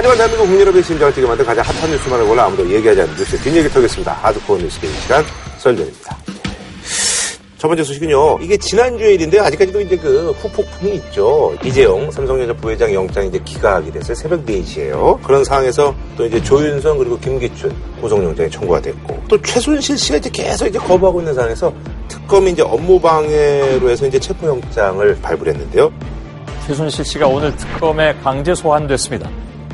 하지만 대한민국 국민여러분의 심장을 뛰게 만든 가장 핫한 뉴스만을 골라 아무도 얘기하지 않는 뉴스의 뒷얘기 털겠습니다. 하드코어 뉴스 게임 시간 썰전입니다. 첫 번째 소식은요. 이게 지난주에 일인데 아직까지도 이제 그 후폭풍이 있죠. 이재용 삼성전자 부회장 영장이 이제 기각이 됐어요. 새벽 4시에요. 그런 상황에서 또 이제 조윤선 그리고 김기춘 구속영장이 청구가 됐고 또 최순실 씨가 이제 계속 이제 거부하고 있는 상황에서 특검이 이제 업무방해로 해서 이제 체포영장을 발부했는데요. 최순실 씨가 오늘 특검에 강제 소환됐습니다.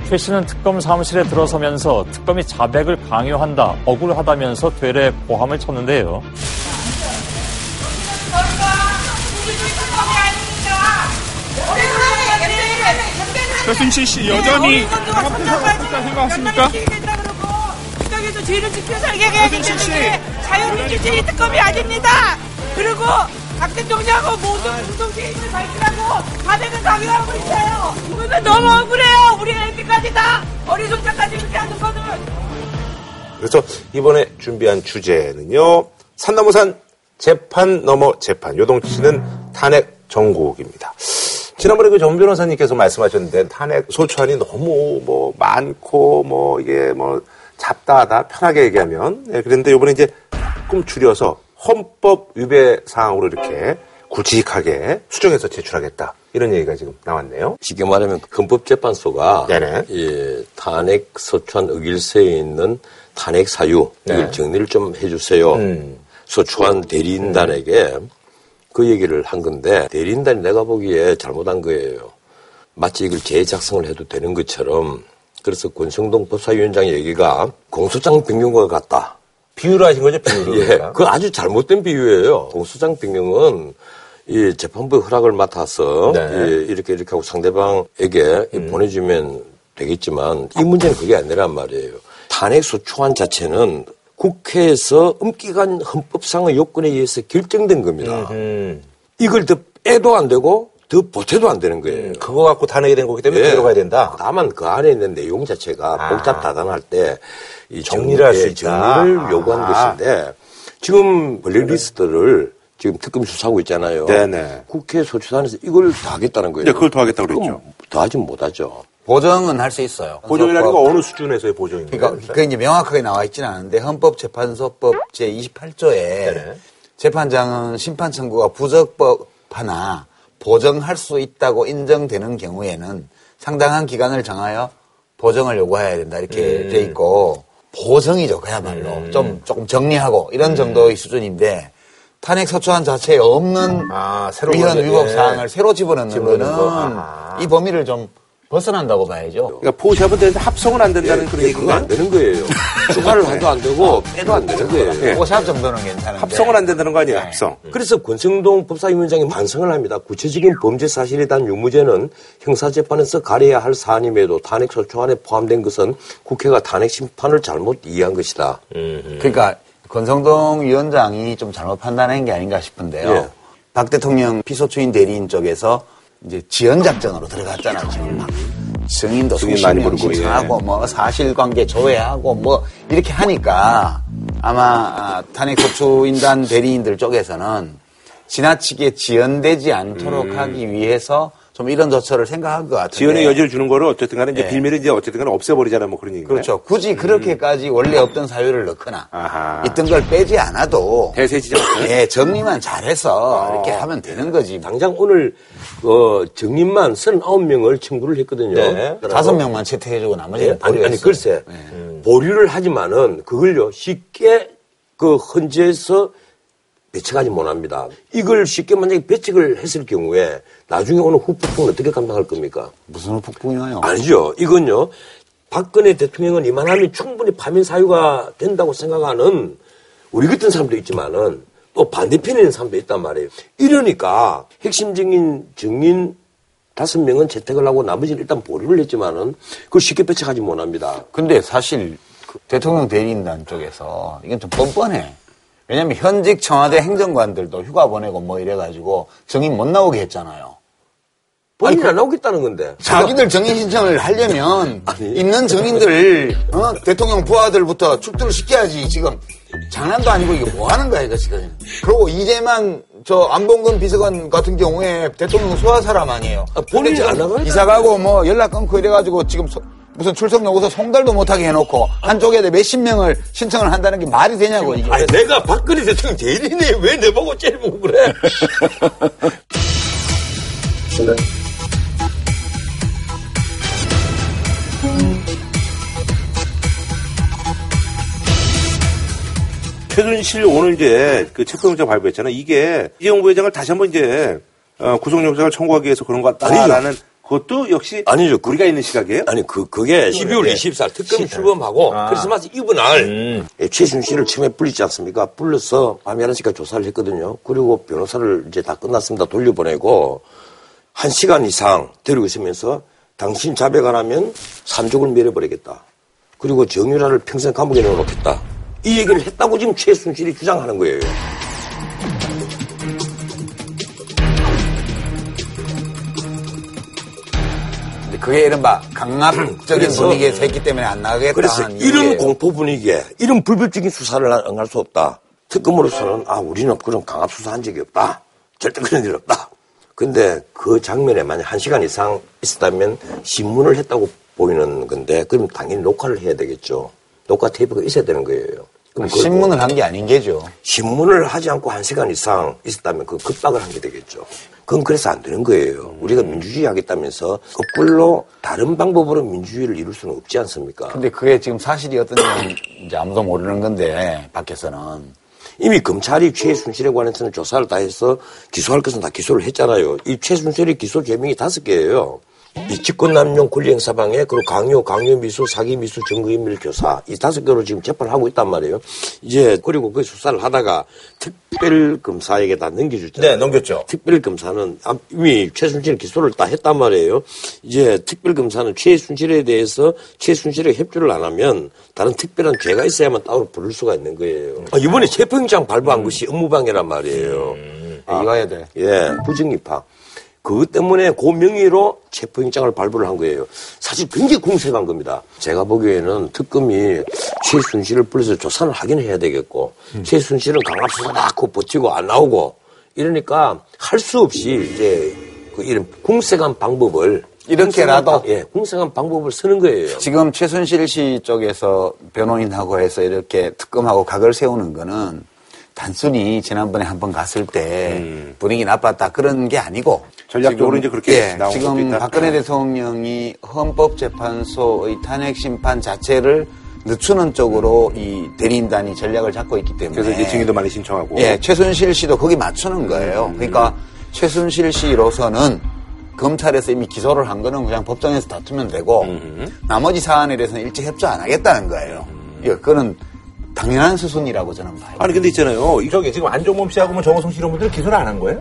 최 씨는 특검 사무실에 들어서면서 특검이 자백을 강요한다, 억울하다면서 되레 고함을 쳤는데요. 최순실 씨 여전히 앞에서 생각하십니까? 국정에서 죄를 지켜 살게 해야 되는데 자유민주주의 특검이 아닙니다. 그리고 박 대통령하고 모든 공동체인을 밝히라고 자백을 강요하고 있어요. 이거는 너무 억울해요. 우리 애들까지 다 어리숙자까지 이렇게 하는 거는. 그래서 이번에 준비한 주제는요. 산나무산 재판 넘어 재판. 요동치는 탄핵 정국입니다. 지난번에 그 정 변호사님께서 말씀하셨는데 탄핵 소추안이 너무 뭐 많고 뭐 이게 뭐 잡다하다 편하게 얘기하면 예, 그런데 이번에 이제 조금 줄여서 헌법 위배 사항으로 이렇게 굵직하게 수정해서 제출하겠다 이런 얘기가 지금 나왔네요. 쉽게 말하면 헌법재판소가. 이 탄핵 소추안 의결서에 있는 탄핵 사유 이걸 네. 정리를 좀 해주세요. 음. 소추안 대리인단에게 그 얘기를 한 건데 대리인단이 내가 보기에 잘못한 거예요. 마치 이걸 재작성을 해도 되는 것처럼 그래서 권성동 법사위원장의 얘기가 공소장 변경과 같다. 비유를 하신 거죠, 비유를. 예, 그 아주 잘못된 비유예요. 공소장 변경은 이 재판부의 허락을 맡아서 네. 음. 이 이렇게 이렇게 하고 상대방에게 이 보내주면 되겠지만 이 문제는 그게 아니란 말이에요. 탄핵 소추안 자체는 국회에서 엄기간 헌법상의 요건에 의해서 결정된 겁니다. 음. 이걸 더 빼도 안 되고 더 보태도 안 되는 거예요. 그거 갖고 탄핵이 된 거기 때문에 예. 들어가야 된다. 다만 그 안에 있는 내용 자체가 아. 복잡다단할 때 이 정리를 할 수 있다. 정리를 아. 요구한 것인데 지금 블랙리스트를 지금 특검이 수사하고 있잖아요. 네네. 국회 소추단에서 이걸 다 하겠다는 거예요. 네, 그걸 더 하겠다고 그랬죠. 더 하지 못하죠. 보정은 할 수 있어요. 보정이라는 건 어느 수준에서의 보정인가요? 그러니까 그게 이제 명확하게 나와 있지는 않은데 헌법재판소법 제 28조에 네네. 재판장은 심판 청구가 부적법 하나 보정할 수 있다고 인정되는 경우에는 상당한 기간을 정하여 보정을 요구해야 된다 이렇게 음. 돼 있고 보정이죠 그야말로 좀 조금 정리하고 이런 음. 정도의 수준인데 탄핵 소추안 자체에 없는 아, 새로 위헌 위법 예. 사항을 새로 집어넣는 집어넣는 거는 거. 아하. 이 범위를 좀 벗어난다고 봐야죠. 그러니까 포샵은 되는데 합성은 안 된다는 그런 예, 그거 안? 되는 거예요. 추가를 해도 안 되고 빼도 안 되는 거예요. 예. 포샵 정도는 괜찮은데 합성은 안 된다는 거 아니에요, 합성. 그래서 권성동 법사위원장이 반성을 합니다. 구체적인 범죄 사실에 대한 유무죄는 형사재판에서 가려야 할 사안임에도 탄핵 소추안에 포함된 것은 국회가 탄핵 심판을 잘못 이해한 것이다. 그러니까 권성동 위원장이 좀 잘못 판단한 게 아닌가 싶은데요. 예. 박 대통령 피소추인 대리인 쪽에서 이제 지연 작전으로 들어갔잖아요. 지금 막 증인도 증인 수십 많이 명 부르고, 예. 신청하고 뭐 사실관계 조회하고 뭐 이렇게 하니까 아마 아, 탄핵 소추인단 대리인들 쪽에서는 지나치게 지연되지 않도록 하기 위해서 좀 이런 조처를 생각한 것. 음. 지연의 여지를 주는 거를 어쨌든 간에 이제 예. 빌미를 이제 어쨌든 간에 없애버리잖아, 뭐 그런 얘기인가요? 그렇죠. 굳이 그렇게까지 원래 없던 사유를 넣거나 음. 아하. 있던 걸 빼지 않아도 대세 지정. 예, 정리만 잘해서 아. 이렇게 하면 되는 거지. 당장 오늘 어, 정인만 39명을 청구를 했거든요. 네. 다섯 명만 채택해주고 나머지는 예, 아니. 아니 글쎄 보류를 하지만은 그걸요 쉽게 그 헌재에서 배척하지 못합니다. 이걸 쉽게 만약에 배척을 했을 경우에 나중에 오는 후폭풍은 어떻게 감당할 겁니까? 무슨 폭풍이 와요? 아니죠. 이건요. 박근혜 대통령은 이만하면 충분히 파면 사유가 된다고 생각하는 우리 같은 사람도 있지만은 또 반대편에 있는 사람도 있단 말이에요. 이러니까 핵심 증인, 증인 다섯 명은 채택을 하고 나머지는 일단 보류를 했지만은 그걸 쉽게 배척하지 못합니다. 근데 사실 그 대통령 대리인단 쪽에서 이건 좀 뻔뻔해. 왜냐면 현직 청와대 행정관들도 휴가 보내고 뭐 이래가지고 정인 못 나오게 했잖아요. 본인이 안 나오겠다는 건데. 자기들 정인 신청을 하려면 있는 정인들 어? 대통령 부하들부터 출두를 시켜야지 지금 장난도 아니고 이게 뭐 하는 거야 이거 지금 그리고 이제만 저 안봉근 비서관 같은 경우에 대통령 소화 사람 아니에요 아, 본인이 안 나가겠다는 이사 가고 뭐 연락 끊고 이래가지고 지금 소- 무슨 출석 요구서 송달도 못하게 해놓고 한쪽에 몇십 명을 신청을 한다는 게 말이 되냐고 이게. 아니 내가 박근혜 대통령 대리인데 왜내 보고 째리고 그래? 최순실 오늘 이제 그 체포영장 발부했잖아요. 이게 이재용 부회장을 다시 한번 이제 어, 구속영장을 청구하기 위해서 그런 것 같다라는 그것도 역시 아니죠. 그- 우리가 있는 시각이에요. 아니 그 그게 12월 24일 특검 출범하고 크리스마스 이브 날 예, 최순실을 처음에 불리지 않습니까? 불러서 밤 11시까지 조사를 했거든요. 그리고 변호사를 이제 다 끝났습니다. 돌려보내고 한 시간 이상 데리고 있으면서 당신 자백 안 하면 산족을 밀어버리겠다. 그리고 정유라를 평생 감옥에 넣어놓겠다. 이 얘기를 했다고 지금 최순실이 주장하는 거예요. 그게 이른바 강압적인 분위기에서 했기 때문에 안 나가겠다 그래서 이런 이유예요. 공포 분위기에 이런 불법적인 수사를 응할 수 없다. 특검으로서는 아 우리는 그런 강압 수사한 적이 없다. 절대 그런 일 없다. 근데 그 장면에 만약 한 시간 이상 있었다면 신문을 했다고 보이는 건데 그럼 당연히 녹화를 해야 되겠죠. 녹화 테이프가 있어야 되는 거예요. 그럼 그걸 신문을 한 게 아닌 게죠. 신문을 하지 않고 한 시간 이상 있었다면 그 급박을 한 게 되겠죠. 그건 그래서 안 되는 거예요. 우리가 민주주의 하겠다면서 거꾸로 다른 방법으로 민주주의를 이룰 수는 없지 않습니까? 근데 그게 지금 사실이 어떤지는 이제 아무도 모르는 건데 밖에서는 이미 검찰이 최순실에 관해서는 조사를 다 해서 기소할 것은 다 기소를 했잖아요. 이 최순실의 기소 죄명이 다섯 개예요. 이 직권남용 권리행사방해 그리고 강요, 강요 미수, 사기 미수, 증거인멸 교사 이 다섯 개로 지금 재판을 하고 있단 말이에요. 이제 그리고 그 수사를 하다가 특별검사에게 다 넘겨줬잖아요. 네, 넘겼죠. 특별검사는 아, 이미 최순실 기소를 다 했단 말이에요. 이제 특별검사는 최순실에 대해서 최순실에 협조를 안 하면 다른 특별한 죄가 있어야만 따로 부를 수가 있는 거예요. 아, 이번에 체포영장 발부한 것이 업무방해란 말이에요. 이거야 돼. 예, 부정입학. 그것 때문에 그 명의로 체포영장을 발부를 한 거예요. 사실 굉장히 궁색한 겁니다. 제가 보기에는 특검이 최순실을 불러서 조사를 하긴 해야 되겠고, 최순실은 강압수사다 고 버티고 안 나오고, 이러니까 할 수 없이 이제 그 이런 궁색한 방법을 이렇게라도? 예, 궁색한 방법을 쓰는 거예요. 지금 최순실 씨 쪽에서 변호인하고 해서 이렇게 특검하고 각을 세우는 거는 단순히 지난번에 한번 갔을 때 분위기 나빴다 그런 게 아니고 전략적으로 지금, 이제 그렇게 예, 나온 지금. 박근혜 대통령이 헌법재판소의 탄핵 심판 자체를 늦추는 쪽으로 이 대리인단이 전략을 잡고 있기 때문에 그래서 이제 증인도 많이 신청하고. 예, 최순실 씨도 거기 맞추는 거예요. 그러니까 최순실 씨로서는 검찰에서 이미 기소를 한 거는 그냥 법정에서 다투면 되고 나머지 사안에 대해서는 일찍 협조 안 하겠다는 거예요. 예, 그거는 당연한 수순이라고 저는 봐요. 아니 근데 있잖아요. 저기 지금 안종범 씨하고 뭐 정호성 씨 이런 분들은 기소를 안 한 거예요?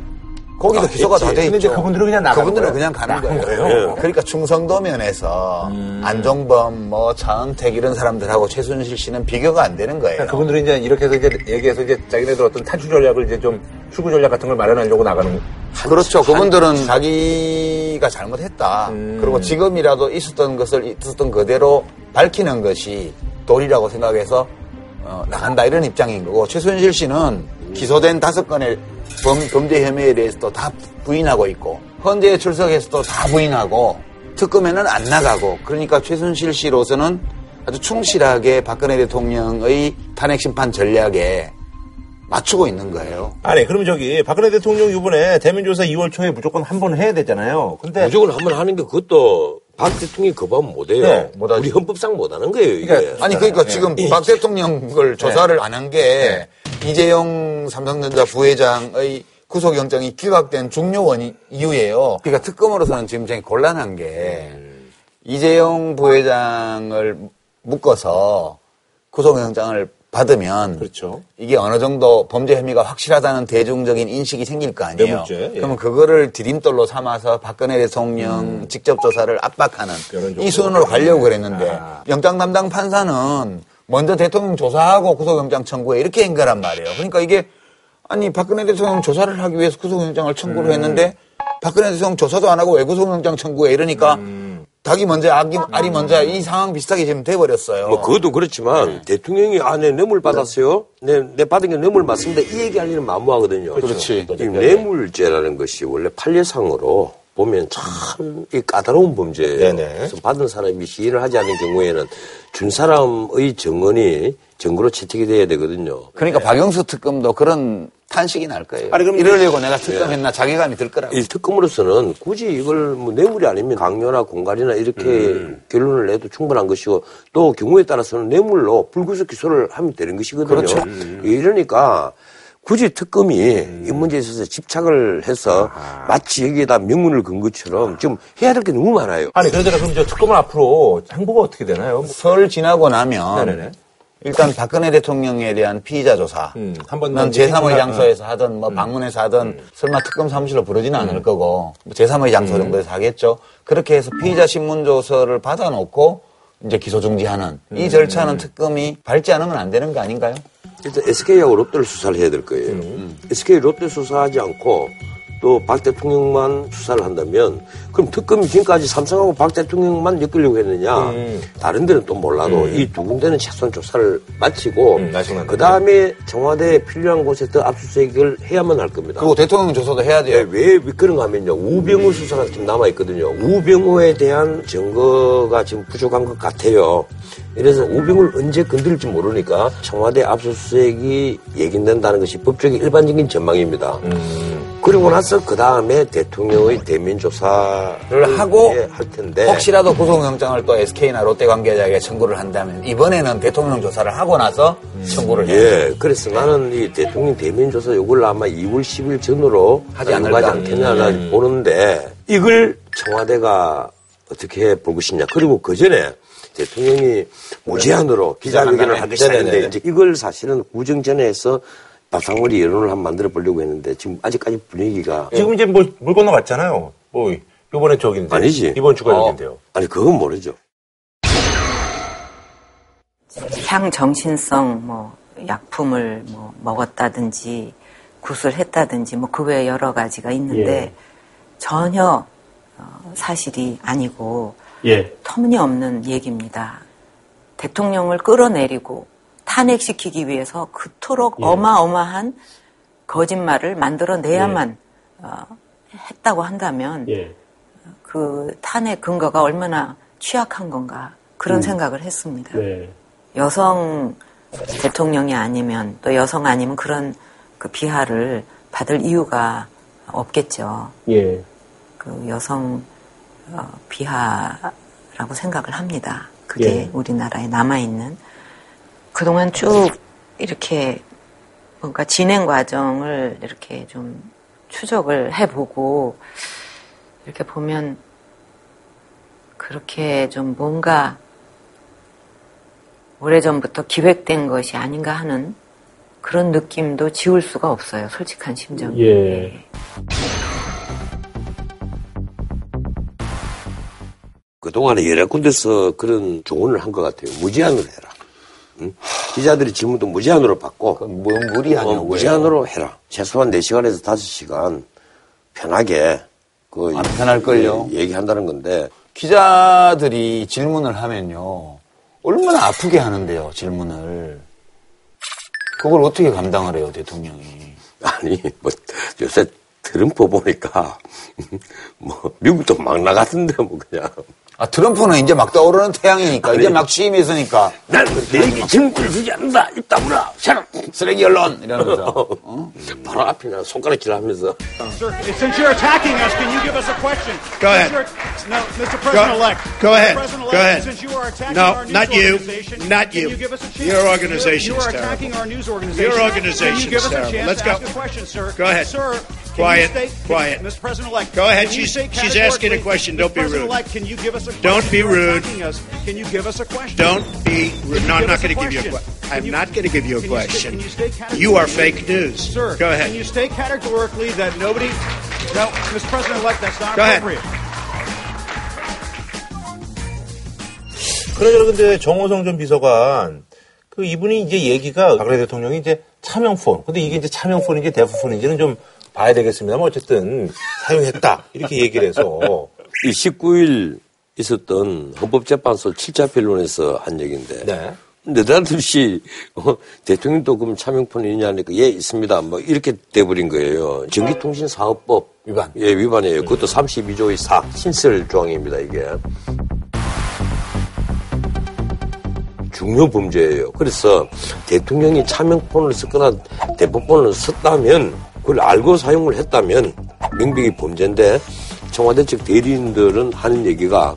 거기도 기소가 다돼 근데 이제 있죠. 그분들은 그냥 나가는 그분들은 거예요? 그냥 가는 거예요. 거예요? 예. 그러니까 충성도 면에서 안종범, 뭐 차은택 이런 사람들하고 최순실 씨는 비교가 안 되는 거예요. 그러니까 그분들이 이제 이렇게 해서 이제 얘기해서 이제 자기네들 어떤 탈출 전략을 이제 좀 출구 전략 같은 걸 마련하려고 나가는 그렇죠. 그분들은 자기가 잘못했다. 그리고 지금이라도 있었던 것을 있었던 그대로 밝히는 것이 도리라고 생각해서 어, 나간다 이런 입장인 거고 최순실 씨는 기소된 다섯 건의 범, 범죄 혐의에 대해서도 다 부인하고 있고 헌재에 출석해서도 다 부인하고 특검에는 안 나가고 그러니까 최순실 씨로서는 아주 충실하게 박근혜 대통령의 탄핵 심판 전략에 맞추고 있는 거예요. 아니 그러면 저기 박근혜 대통령 이번에 대면 조사 2월 초에 무조건 한 번 해야 되잖아요. 근데 무조건 한 번 하는 게 그것도 박 대통령이 그거하면 못해요. 네, 못하죠. 우리 헌법상 못하는 거예요, 이게. 그러니까 아니 그러니까 예. 지금 박 대통령을 조사를 안 한 게 이재용 삼성전자 부회장의 구속영장이 기각된 중요원 이유예요. 그러니까 특검으로서는 지금 굉장히 곤란한 게 이재용 부회장을 묶어서 구속영장을 받으면 그렇죠. 이게 어느 정도 범죄 혐의가 확실하다는 대중적인 인식이 생길 거 아니에요. 뇌물죄, 예. 그러면 그거를 디딤돌로 삼아서 박근혜 대통령 직접 조사를 압박하는. 이 수준으로 가려고 그랬는데 아. 영장 담당 판사는 먼저 대통령 조사하고 구속영장 청구해 이렇게 한 거란 말이에요. 그러니까 이게 아니 박근혜 대통령 조사를 하기 위해서 구속영장을 청구를 했는데 박근혜 대통령 조사도 안 하고 왜 구속영장 청구해 이러니까 닭이 먼저 악이, 알이 먼저 이 상황 비슷하게 지금 돼버렸어요. 뭐 그것도 그렇지만 대통령이 아 내 뇌물 받았어요. 내, 내 받은 게 뇌물 맞습니다. 이 얘기 하려는 만무하거든요. 그렇지. 이 뇌물죄라는 것이 원래 판례상으로 보면 참 이 까다로운 범죄예요. 네네. 그래서 받은 사람이 시인을 하지 않은 경우에는 준 사람의 정언이 증거로 채택이 돼야 되거든요. 그러니까 박영수 특검도 그런 탄식이 날 거예요. 아니, 그럼 이러려고 내가 특검했나 자괴감이 들 거라고. 이 특검으로서는 굳이 이걸 뭐 뇌물이 아니면 강요나 공갈이나 이렇게 음. 결론을 내도 충분한 것이고 또 경우에 따라서는 뇌물로 불구속 기소를 하면 되는 것이거든요. 그렇죠. 음. 이러니까 굳이 특검이 이 문제에 있어서 집착을 해서 마치 여기에다 명문을 건 것처럼 지금 해야 될 게 너무 많아요. 아니, 그러더라 그럼 저 특검은 앞으로 행보가 어떻게 되나요? 뭐, 설 지나고 나면 네네네. 일단 박근혜 대통령에 대한 피의자 조사. 음, 한 번만 난 제3의 이제 장소에서 하든 뭐 방문해서 하든 설마 특검 사무실로 부르지는 않을 거고 뭐 제3의 장소 정도에서 하겠죠. 그렇게 해서 피의자 신문 조서를 받아놓고 이제 기소 중지하는 이 절차는 특검이 밟지 않으면 안 되는 거 아닌가요? 일단 SK하고 롯데를 수사를 해야 될 거예요. SK 롯데 수사하지 않고 또 박 대통령만 수사를 한다면 그럼 특검이 지금까지 삼성하고 박 대통령만 엮으려고 했느냐 다른 데는 또 몰라도 이두 군데는 최소한 조사를 마치고 음. 그 다음에 청와대에 필요한 곳에 더 압수수색을 해야만 할 겁니다. 그리고 대통령 조사도 해야 네, 돼요. 왜, 왜 그런가 하면요. 우병우 수사가 지금 남아 있거든요. 우병우에 대한 증거가 지금 부족한 것 같아요. 이래서 우병우를 언제 건드릴지 모르니까 청와대 압수수색이 예견된다는 것이 법적인 일반적인 전망입니다. 그리고 나서 그 다음에 대통령의 대면 조사를 하고 예, 할 텐데 혹시라도 구속영장을 또 SK나 롯데 관계자에게 청구를 한다면 이번에는 대통령 조사를 하고 나서 청구를 해요. 예, 그래서 나는 이 대통령 대면 조사 요걸 아마 2월 10일 전으로 하지 하지 않을까? 않겠냐 나 보는데 이걸 청와대가 어떻게 볼 것이냐. 그리고 그 전에 대통령이 무제한으로 기자회견을 하기 시작했는데 네네네. 이제 이걸 사실은 구정전에서 밥상머리 여론을 한번 만들어 보려고 했는데 지금 아직까지 분위기가 지금 이제 뭐, 물 건너갔잖아요. 뭐, 요번에 저기 이제. 아니지. 이번 주가 어, 여기인데요. 아니 그건 모르죠. 향정신성 뭐 약품을 뭐 먹었다든지 구술했다든지 뭐 그 외에 여러 가지가 있는데 전혀 어, 사실이 아니고 터무니없는 얘기입니다. 대통령을 끌어내리고 탄핵시키기 위해서 그토록 어마어마한 거짓말을 만들어내야만 어, 했다고 한다면 그 탄핵 근거가 얼마나 취약한 건가 그런 생각을 했습니다. 여성 대통령이 아니면 또 여성 아니면 그런 그 비하를 받을 이유가 없겠죠. 그 여성 어, 비하라고 생각을 합니다. 그게 우리나라에 남아 있는 그동안 쭉 이렇게 뭔가 진행 과정을 이렇게 좀 추적을 해보고 이렇게 보면 그렇게 좀 뭔가 오래전부터 기획된 것이 아닌가 하는 그런 느낌도 지울 수가 없어요. 솔직한 심정이. 예. 그동안에 여러 군데서 그런 조언을 한 것 같아요. 무제한으로 해라. 응? 기자들이 질문도 무제한으로 받고 뭐 무리 어, 무제한으로 해라. 최소한 4시간에서 5시간 편하게 그안 편할걸요? 예, 얘기한다는 건데 기자들이 질문을 하면요. 얼마나 아프게 하는데요, 질문을. 그걸 어떻게 감당을 해요, 대통령이. 아니 뭐 요새 트럼프 보니까 뭐 미국도 막 나갔는데 뭐 그냥 아, 트럼프는 이제 막 떠오르는 태양이니까, 이제 막 취임했으니까, 나는 내게 증거를 주지 않는다 이따구나 샤라 쓰레기 언론! 이러면서. 어? 바로 앞이나 손가락질 하면서 Sir, since you're attacking us, can you give us a question? Go ahead. No, Mr. President-elect. Go ahead. President-elect, Go ahead. Since you are attacking No, our news not you. organization, Not can you. you give us a chance? Your organization You is are attacking terrible. our news organization. Your organization Can you give is terrible. chance Let's to go. ask a question, sir? Go ahead. Sir, Quiet. You state, Quiet. Mr. President-elect. Go ahead. can you She's- state she's asking a categorically- question. Mr. Don't be rude. President-elect, Can you give us a question? Don't be You're rude. attacking us. Can you give us a question? Don't be rude. Can No, you I'm give not us going to give you a question? question. Can I'm you- not going to give you a can you state- question. can you state You are categorically- fake news. Sir, Go ahead. Can you state categorically that nobody? No, Mr. President-elect, that's not Go ahead. appropriate. 그러저러 근데 정호성 전 비서관 그 이분이 이제 얘기가 박근혜 대통령이 이제 차명폰 근데 이게 이제 차명폰인지 대부폰인지는 좀 봐야 되겠습니다만 어쨌든 사용했다 이렇게 얘기를 해서 이 19일 있었던 헌법재판소 7차 변론에서 한 얘기인데 네. 느닷없이 어, 대통령도 그럼 차명폰이 있냐니까 예 있습니다. 뭐 이렇게 돼버린 거예요. 전기통신사업법 위반. 예 위반이에요. 그것도 32조의 4 신설 조항입니다 이게. 중요 범죄예요. 그래서 대통령이 차명폰을 썼거나 대포폰을 썼다면 그걸 알고 사용을 했다면 명백히 범죄인데 청와대 측 대리인들은 하는 얘기가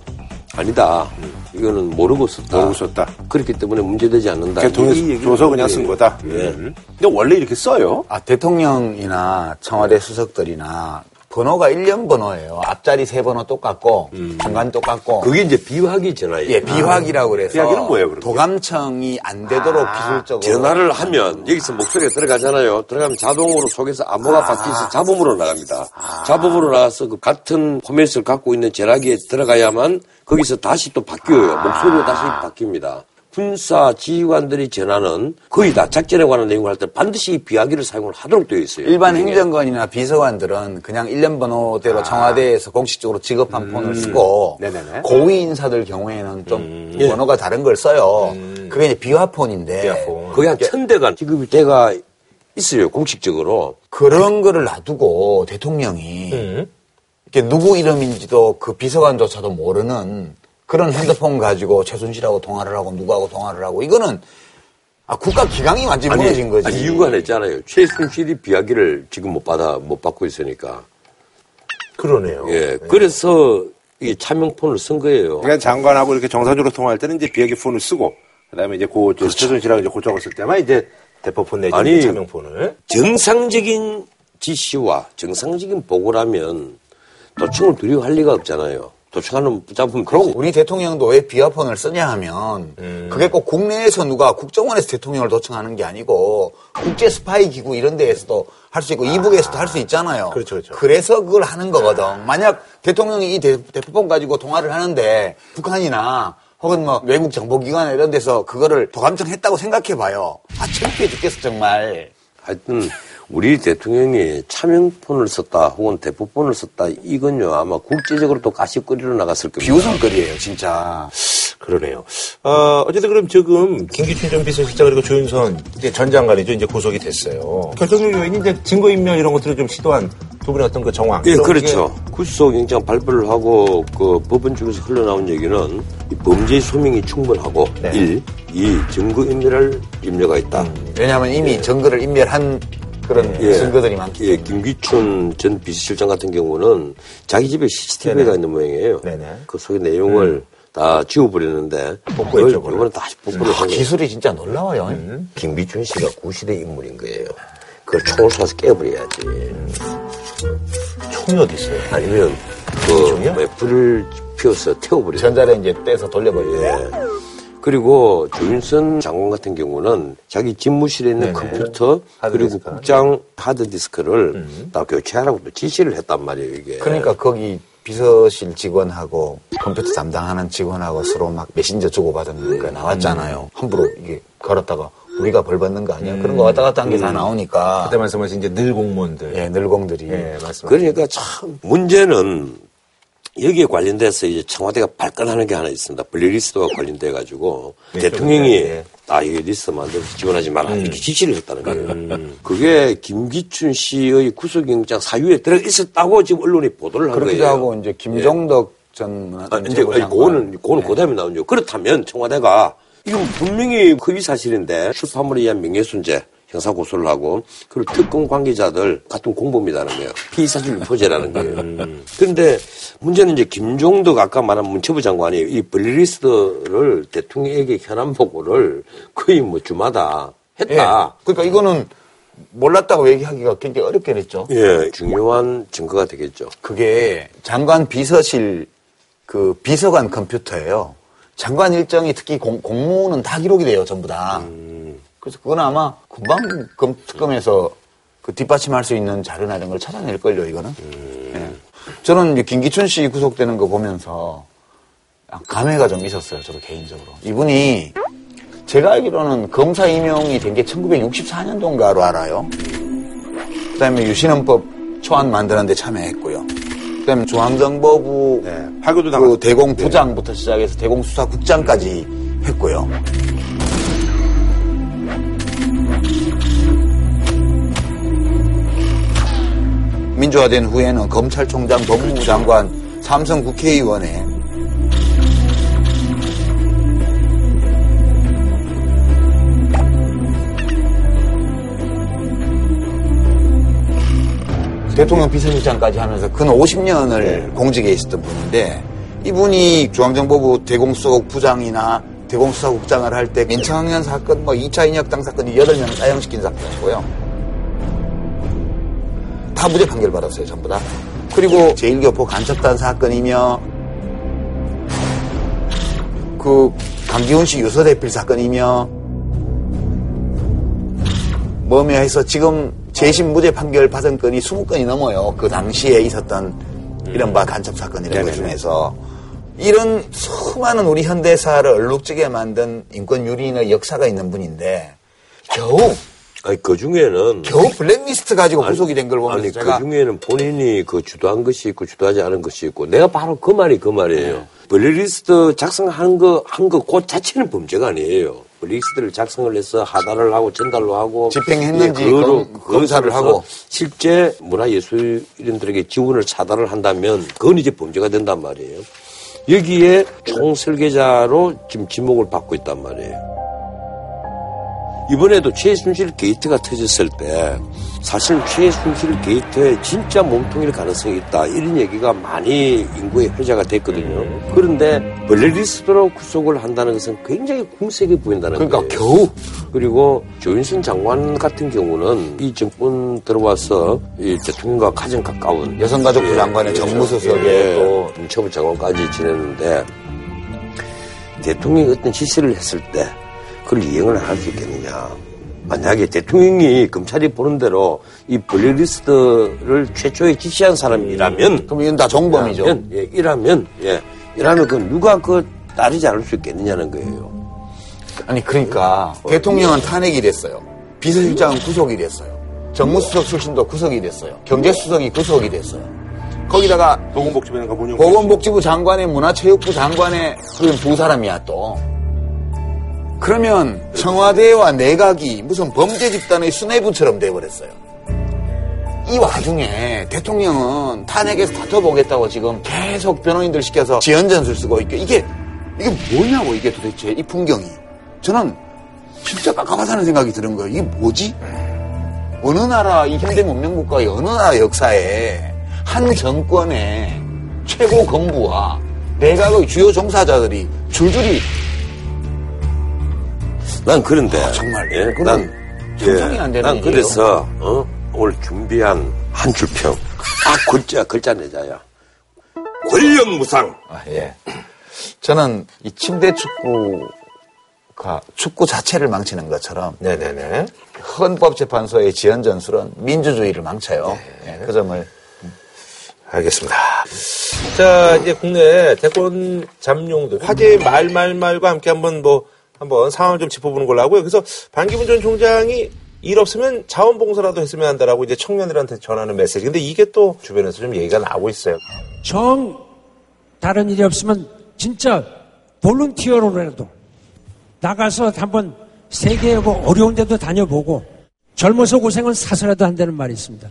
아니다. 이거는 모르고 썼다. 모르고 썼다. 그렇기 때문에 문제되지 않는다. 대통령이 줘서 그냥 쓴. 거다. 예. 음. 근데 원래 이렇게 써요? 아, 대통령이나 청와대 수석들이나 번호가 1년 번호예요. 앞자리 세 번호 똑같고, 중간 똑같고. 그게 이제 비화기 전화예요. 예, 비화기라고 그래서. 비화기는 뭐예요, 그러면? 도감청이 안 되도록 기술적으로. 전화를 하면 여기서 목소리가 들어가잖아요. 들어가면 자동으로 속에서 암호가 바뀌어서 잡음으로 나갑니다. 잡음으로 나가서 그 같은 포맷을 갖고 있는 전화기에 들어가야만 거기서 다시 또 바뀌어요. 목소리로 다시 바뀝니다. 군사 지휘관들이 전화는 거의 다 작전에 관한 내용을 할 때 반드시 비화기를 사용을 하도록 되어 있어요. 일반 그 중에. 행정관이나 비서관들은 그냥 1년 번호대로 청와대에서 공식적으로 지급한 폰을 쓰고 네네네. 고위 인사들 경우에는 좀 예. 번호가 다른 걸 써요. 그게 이제 비화폰인데 비화폰. 거기 한 천대가 지급이 돼가 있어요. 공식적으로. 그런 거를 놔두고 대통령이 음. 이렇게 누구 이름인지도 그 비서관조차도 모르는 그런 핸드폰 가지고 최순실하고 통화를 하고 누구하고 통화를 하고 이거는 아, 국가 기강이 완전히 무너진 거지. 아니, 이유가 냈잖아요. 최순실이 비화기를 지금 못 받아, 못 받고 있으니까. 그러네요. 예. 그래서 이 차명폰을 쓴 거예요. 그러니까 장관하고 이렇게 정상적으로 통화할 때는 이제 비행기 폰을 쓰고, 그 다음에 이제 고, 저 최순실하고 이제 쓸 때만 이제 대포폰 내지 아니, 차명폰을. 정상적인 지시와 정상적인 보고라면 도청을 두려워할 리가 없잖아요. 도청하는 붙잡으면 그리고 되지. 우리 대통령도 왜 비화폰을 쓰냐 하면 그게 꼭 국내에서 누가 국정원에서 대통령을 도청하는 게 아니고 국제 스파이 기구 이런 데에서도 할 수 있고 이북에서도 할 수 있잖아요. 그렇죠, 그렇죠. 서 그걸 하는 거거든. 만약 대통령이 이 대, 대포폰 가지고 통화를 하는데 북한이나 혹은 뭐 외국 정보기관 이런 데서 그거를 도감청했다고 생각해 봐요. 아 창피해 죽겠어 정말. 하여튼 우리 대통령이 차명폰을 썼다 혹은 대포폰을 썼다 이건요 아마 국제적으로 또 가시거리로 나갔을 겁니다. 비웃음거리예요 진짜. 그러네요. 어, 어쨌든 그럼 지금 김기춘 전 비서실장 그리고 조윤선 이제 전 장관이죠. 이제 구속이 됐어요. 결정적 요인이 이제 증거인멸 이런 것들을 좀 시도한 두 분의 어떤 그 정황. 예, 그렇죠. 구속영장 발부를 하고 그 법원 쪽에서 흘러나온 얘기는 이 범죄 소명이 충분하고 네. 일, 이 증거인멸할 염려가 있다. 왜냐하면 이미 증거를 인멸한 그런 예. 증거들이 많기 예, 때문에. 김기춘 전 비서실장 같은 경우는 자기 집에 CCTV가 네네. 있는 모양이에요. 네네. 그 속의 내용을 다 지워버렸는데 복구했죠, 이번에 다시 복구를 아, 한 거예요. 기술이 진짜 놀라워요. 김기춘 씨가 구시대 인물인 거예요. 그걸 총을 쏴서 깨버려야지. 총이 어디 있어요? 아니면 그? 뭐야, 불을 피워서 태워버려요. 전자레인지에 떼서 돌려버려요. 예. 그리고 조윤선 장관 같은 경우는 자기 집무실에 있는 네네. 컴퓨터 그리고 하드디스크. 국장 하드디스크를 다 교체하라고 또 지시를 했단 말이에요, 이게. 그러니까 거기 비서실 직원하고 컴퓨터 담당하는 직원하고 서로 막 메신저 주고받은 거 나왔잖아요. 함부로 이게 걸었다가 우리가 벌 받는 거 아니야? 그런 거 왔다 갔다 한 게다 나오니까. 그때 말씀하신 이제 늘 공무원들. 예, 늘공들이. 예, 맞습니다. 그러니까 참 문제는 여기에 관련돼서 이제 청와대가 발끈하는 게 하나 있습니다. 블랙리스트와 관련돼 가지고 네, 대통령이 네. 아 이게 리스트 만들어서 지원하지 마라 이렇게 지시를 했다는 거예요. 그게 김기춘 씨의 구속영장 사유에 들어 있었다고 지금 언론이 보도를 한 그렇기도 거예요. 하고 이제 김종덕 전 아, 이제 아니, 그거는 그거는 네. 그다음에 나오죠. 그렇다면 청와대가 이건 분명히 허위 사실인데 출판물에 의한 명예훼손죄 형사 고소를 하고 그리고 특검 관계자들 같은 공범이라는 거예요. 피의사실 유포죄라는 거예요. 음. 그런데 문제는 이제 김종덕 아까 말한 문체부 장관이 이 블리리스트를 대통령에게 현안 보고를 거의 뭐 주마다 예. 했다. 그러니까 이거는 몰랐다고 얘기하기가 굉장히 어렵겠죠. 예, 중요한 증거가 되겠죠. 그게 장관 비서실 그 비서관 컴퓨터예요. 장관 일정이 특히 공, 공무는 다 기록이 돼요, 전부 다. 그래서 그건 아마 금방 검, 특검에서 그 뒷받침할 수 있는 자료나 이런 걸 찾아낼걸요, 이거는. 예. 저는 이제 김기춘 씨 구속되는 거 보면서 감회가 좀 있었어요, 저도 개인적으로. 이분이 제가 알기로는 검사 임용이 된 게 1964년도인가로 알아요. 그 다음에 유신헌법 초안 만드는데 참여했고요. 그 다음에 중앙정보부 네, 그 대공부장부터 시작해서 대공수사국장까지 했고요. 민주화된 후에는 검찰총장, 법무부 장관, 삼성 국회의원에 대통령 비서실장까지 하면서 근 50년을 네. 공직에 있었던 분인데 이분이 중앙정보부 대공수사국 부장이나 대공수사국장을 할 때 민청학년 사건, 뭐 2차 인혁당 사건 이 8명 사형시킨 사건이고요. 다 무죄 판결 받았어요, 전부 다. 그리고 제1교포 간첩단 사건이며 그 강기훈 씨 유서 대필 사건이며 뭐며 해서 지금 재심 무죄 판결 받은 건이 20건이 넘어요. 그 당시에 있었던 이른바 간첩 사건 이런 것 중에서 이런 수많은 우리 현대사를 얼룩지게 만든 인권 유린의 역사가 있는 분인데 겨우 아니 그 중에는 겨우 블랙리스트 가지고 구속이 된 걸 보면서 아니 제가 그 중에는 본인이 그 주도한 것이 있고 주도하지 않은 것이 있고 내가 바로 그 말이 그 말이에요. 네. 블랙리스트 작성한 거 한거그 자체는 범죄가 아니에요. 블랙리스트를 작성을 해서 하달을 하고 전달로 하고 집행했는지 예, 검, 검사를 하고 실제 문화예술인들에게 지원을 차달을 한다면 그건 이제 범죄가 된단 말이에요. 여기에 총 설계자로 지금 지목을 받고 있단 말이에요. 이번에도 최순실 게이트가 터졌을 때 사실 최순실 게이트에 진짜 몸통일 가능성이 있다 이런 얘기가 많이 인구의 회자가 됐거든요. 그런데 블랙리스트로 구속을 한다는 것은 굉장히 궁색해 보인다는 그러니까 거예요. 겨우 그리고 조윤선 장관 같은 경우는 이 정권 들어와서 이 대통령과 가장 가까운 여성가족부 예, 장관의 예, 정무수석에 예, 또 문체부 장관까지 지냈는데 대통령이 어떤 지시를 했을 때 그걸 이행을 안할수 있겠느냐. 만약에 대통령이 검찰이 보는 대로 이 블랙리스트를 최초에 지시한 사람이라면 그럼 이건 다 정범이죠. 이라면, 예, 이라면 예, 이라면 그 누가 그 따르지 않을 수 있겠느냐는 거예요. 아니 그러니까 어, 대통령은 탄핵이 됐어요. 비서실장은 구속이 됐어요. 정무수석 출신도 구속이 됐어요. 경제수석이 구속이 됐어요. 거기다가 보건복지부는 보건복지부 장관의 문화체육부 장관의 두 사람이야 또. 그러면 청와대와 내각이 무슨 범죄 집단의 수뇌부처럼 돼버렸어요. 이 와중에 대통령은 탄핵에서 다퉈보겠다고 지금 계속 변호인들 시켜서 지연전술 쓰고 있게 이게 이게 뭐냐고 이게 도대체 이 풍경이 저는 진짜 깜깜하다는 생각이 드는 거예요. 이게 뭐지? 어느 나라 이 현대 문명 국가의 어느 나라 역사에 한 정권의 최고 건부와 내각의 주요 종사자들이 줄줄이 난 그런데 아, 정말 예? 난 상상이 예, 안 되는 난 그래서 어? 오늘 준비한 한 줄 평 딱 글자 글자 내자야 권력 무상 아, 예. 저는 이 침대 축구가 축구 자체를 망치는 것처럼 네네네. 헌법재판소의 지연 전술은 민주주의를 망쳐요. 네. 네, 그 점을 알겠습니다. 자, 이제 국내 대권 잠룡들 화제의 말말말과 함께 한번 뭐 한번 상황을 좀 짚어보는 걸로 하고요. 그래서 반기문 전 총장이 일 없으면 자원봉사라도 했으면 한다라고 이제 청년들한테 전하는 메시지. 근데 이게 또 주변에서 좀 얘기가 나오고 있어요. 정 다른 일이 없으면 진짜 볼런티어로라도 나가서 한번 세계하고 어려운 데도 다녀보고 젊어서 고생은 사서라도 한다는 말이 있습니다.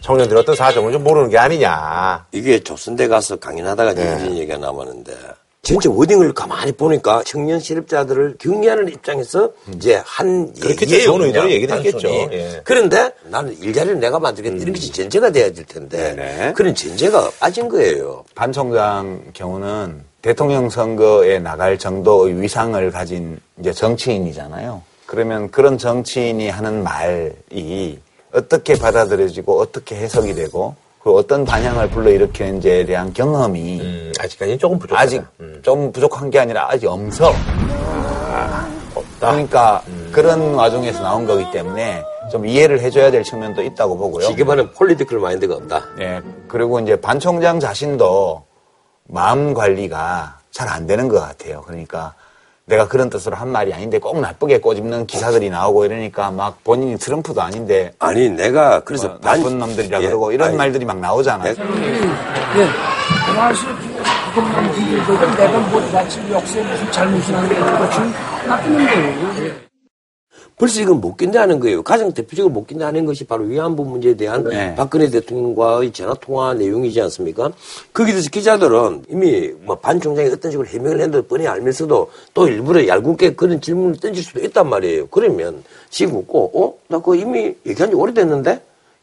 청년들 어떤 사정을 좀 모르는 게 아니냐. 이게 조선대 가서 강연하다가 네. 이런 얘기가 나왔는데 진짜 워딩을 가만히 보니까 청년 실업자들을 격려하는 입장에서 이제 한 그렇게 좋은 의도로 얘기를 했겠죠. 예. 그런데 나는 일자리를 내가 만들겠다 음. 이런 것이 전제가 돼야 될 텐데 네네. 그런 전제가 빠진 거예요. 반 총장 경우는 대통령 선거에 나갈 정도의 위상을 가진 이제 정치인이잖아요. 그러면 그런 정치인이 하는 말이 어떻게 받아들여지고 어떻게 해석이 되고 그 어떤 반향을 불러일으키는지에 대한 경험이 음, 아직까지 조금 부족하다. 아직 음. 좀 부족한 게 아니라 아직 엄서 아, 없다. 그러니까 음. 그런 와중에서 나온 거기 때문에 좀 이해를 해줘야 될 측면도 있다고 보고요. 쉽게 말하면 political mind가 없다. 네. 그리고 이제 반 총장 자신도 마음 관리가 잘 안 되는 것 같아요. 그러니까 내가 그런 뜻으로 한 말이 아닌데 꼭 나쁘게 꼬집는 기사들이 나오고 이러니까 막 본인이 트럼프도 아닌데 아니 내가 그래서 뭐 나쁜 놈들이라 예, 그러고 이런 아니, 말들이 막 나오잖아요. 네. 예. 그것만 비교해도 내가 뭐 마치 역사에 무슨 잘못이 나는 것이 나쁜 놈이에요. 벌써 이건 못 견뎌하는 거예요. 가장 대표적으로 못 견뎌하는 것이 바로 위안부 문제에 대한 네. 박근혜 대통령과의 전화 통화 내용이지 않습니까? 거기에 대해서 기자들은 이미 뭐 반 총장이 어떤 식으로 해명을 했는데 뻔히 알면서도 또 일부러 얄궂게 그런 질문을 던질 수도 있단 말이에요. 그러면 지금 웃고, 어? 나 그거 이미 얘기한 지 오래됐는데?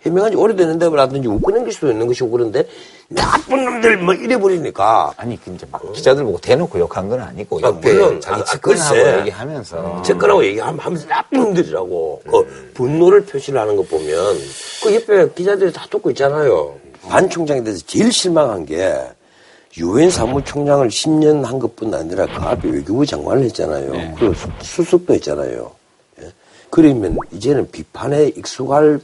해명한 지 오래됐는데? 라든지 웃고 넘길 수도 있는 것이고 그런데 나쁜 놈들 뭐 이래 버리니까 아니 그 이제 막 기자들 보고 대놓고 욕한 건 아니고 아, 물론, 자기 아, 측근하고 글쎄. 얘기하면서 채권하고 얘기하면서 나쁜 놈들이라고 그 분노를 표시를 하는 거 보면 그 옆에 기자들이 다 듣고 있잖아요. 반 총장에 대해서 제일 실망한 게 유엔 사무총장을 10년 한 것뿐 아니라 그 앞에 외교부 장관을 했잖아요. 그리고 수- 수석도 했잖아요. 예. 그러면 이제는 비판에 익숙할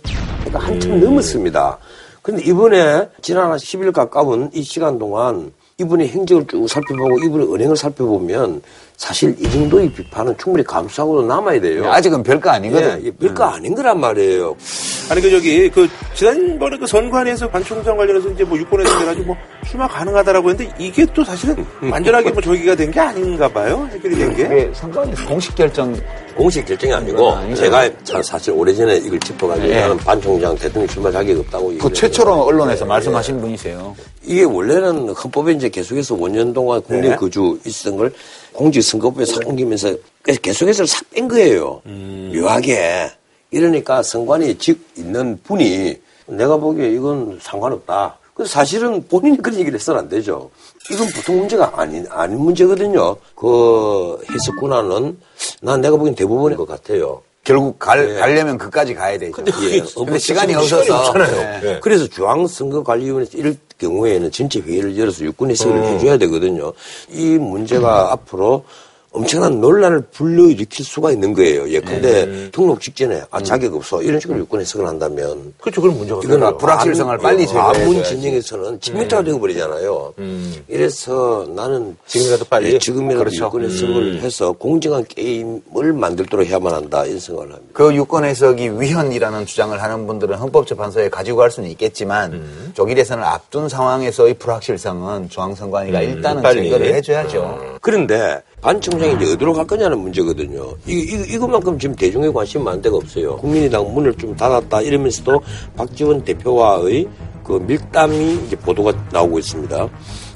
때가 한참 넘었습니다. 근데 이번에 지난 한 10일 가까운 이 시간 동안 이분의 행적을 쭉 살펴보고 이분의 은행을 살펴보면 사실 이 정도의 비판은 충분히 감수하고도 남아야 돼요. 아직은 별거 아니거든. 예, 예, 별거 아닌 거란 말이에요. 아니 그 저기 그 지난번에 그 선관위에서 관 총장 관련해서 이제 뭐 유권에 대해가지고 뭐 출마 가능하다라고 했는데 이게 또 사실은 완전하게 뭐 저기가 된 게 아닌가 봐요. 해결이 된 게. 이게 선관위 공식 결정 공식 결정이 아니고 아니죠. 제가 자- 사실 오래전에 이걸 짚어가지고 예. 나는 반 총장 대통령 출마 자격 없다고 그 최초로 언론에서 말씀하신 분이세요. 이게 원래는 헌법에 이제 계속해서 5년 동안 국내 네. 거주 있었던 걸 공직선거법에 싹 옮기면서 계속해서 싹 뺀 거예요. 묘하게. 이러니까 선관위 즉 있는 분이 내가 보기에 이건 상관없다. 근데 사실은 본인이 그런 얘기를 해서는 안 되죠. 이건 보통 문제가 아닌, 아닌 문제거든요. 그 해석 권한은 난 내가 보기엔 대부분인 것 같아요. 결국 갈, 예. 가려면 그까지 가야 되죠. 근데 그게 근데 시간이 시간이 없어서. 없잖아요. 예. 그래서 중앙선거관리위원회에서 이럴 경우에는 전체 회의를 열어서 유권 해석을 해줘야 되거든요. 이 문제가 앞으로 엄청난 논란을 불러일으킬 수가 있는 거예요. 예컨대 등록 직전에 아 자격 없어 이런 식으로 유권 해석을 한다면 그렇죠. 그런 문제가 있어요. 불확실성을 빨리 제거해줘야지. 아문 진영에서는 침묵타가 되어버리잖아요. 이래서 나는 지금이라도 빨리? 예, 지금이라도 그렇죠. 유권 해석을 해서 공정한 게임을 만들도록 해야만 한다 이런 생각을 합니다. 그 유권 해석이 위헌이라는 주장을 하는 분들은 헌법재판소에 가지고 갈 수는 있겠지만 독일에서는 앞둔 상황에서의 불확실성은 중앙선관위가 일단은 빨리. 제거를 해줘야죠. 그런데 반 총장이 이제 어디로 갈 거냐는 문제거든요. 이, 이, 이것만큼 지금 대중의 관심이 많은 데가 없어요. 국민의당 문을 좀 닫았다 이러면서도 박지원 대표와의 그 밀담이 이제 보도가 나오고 있습니다.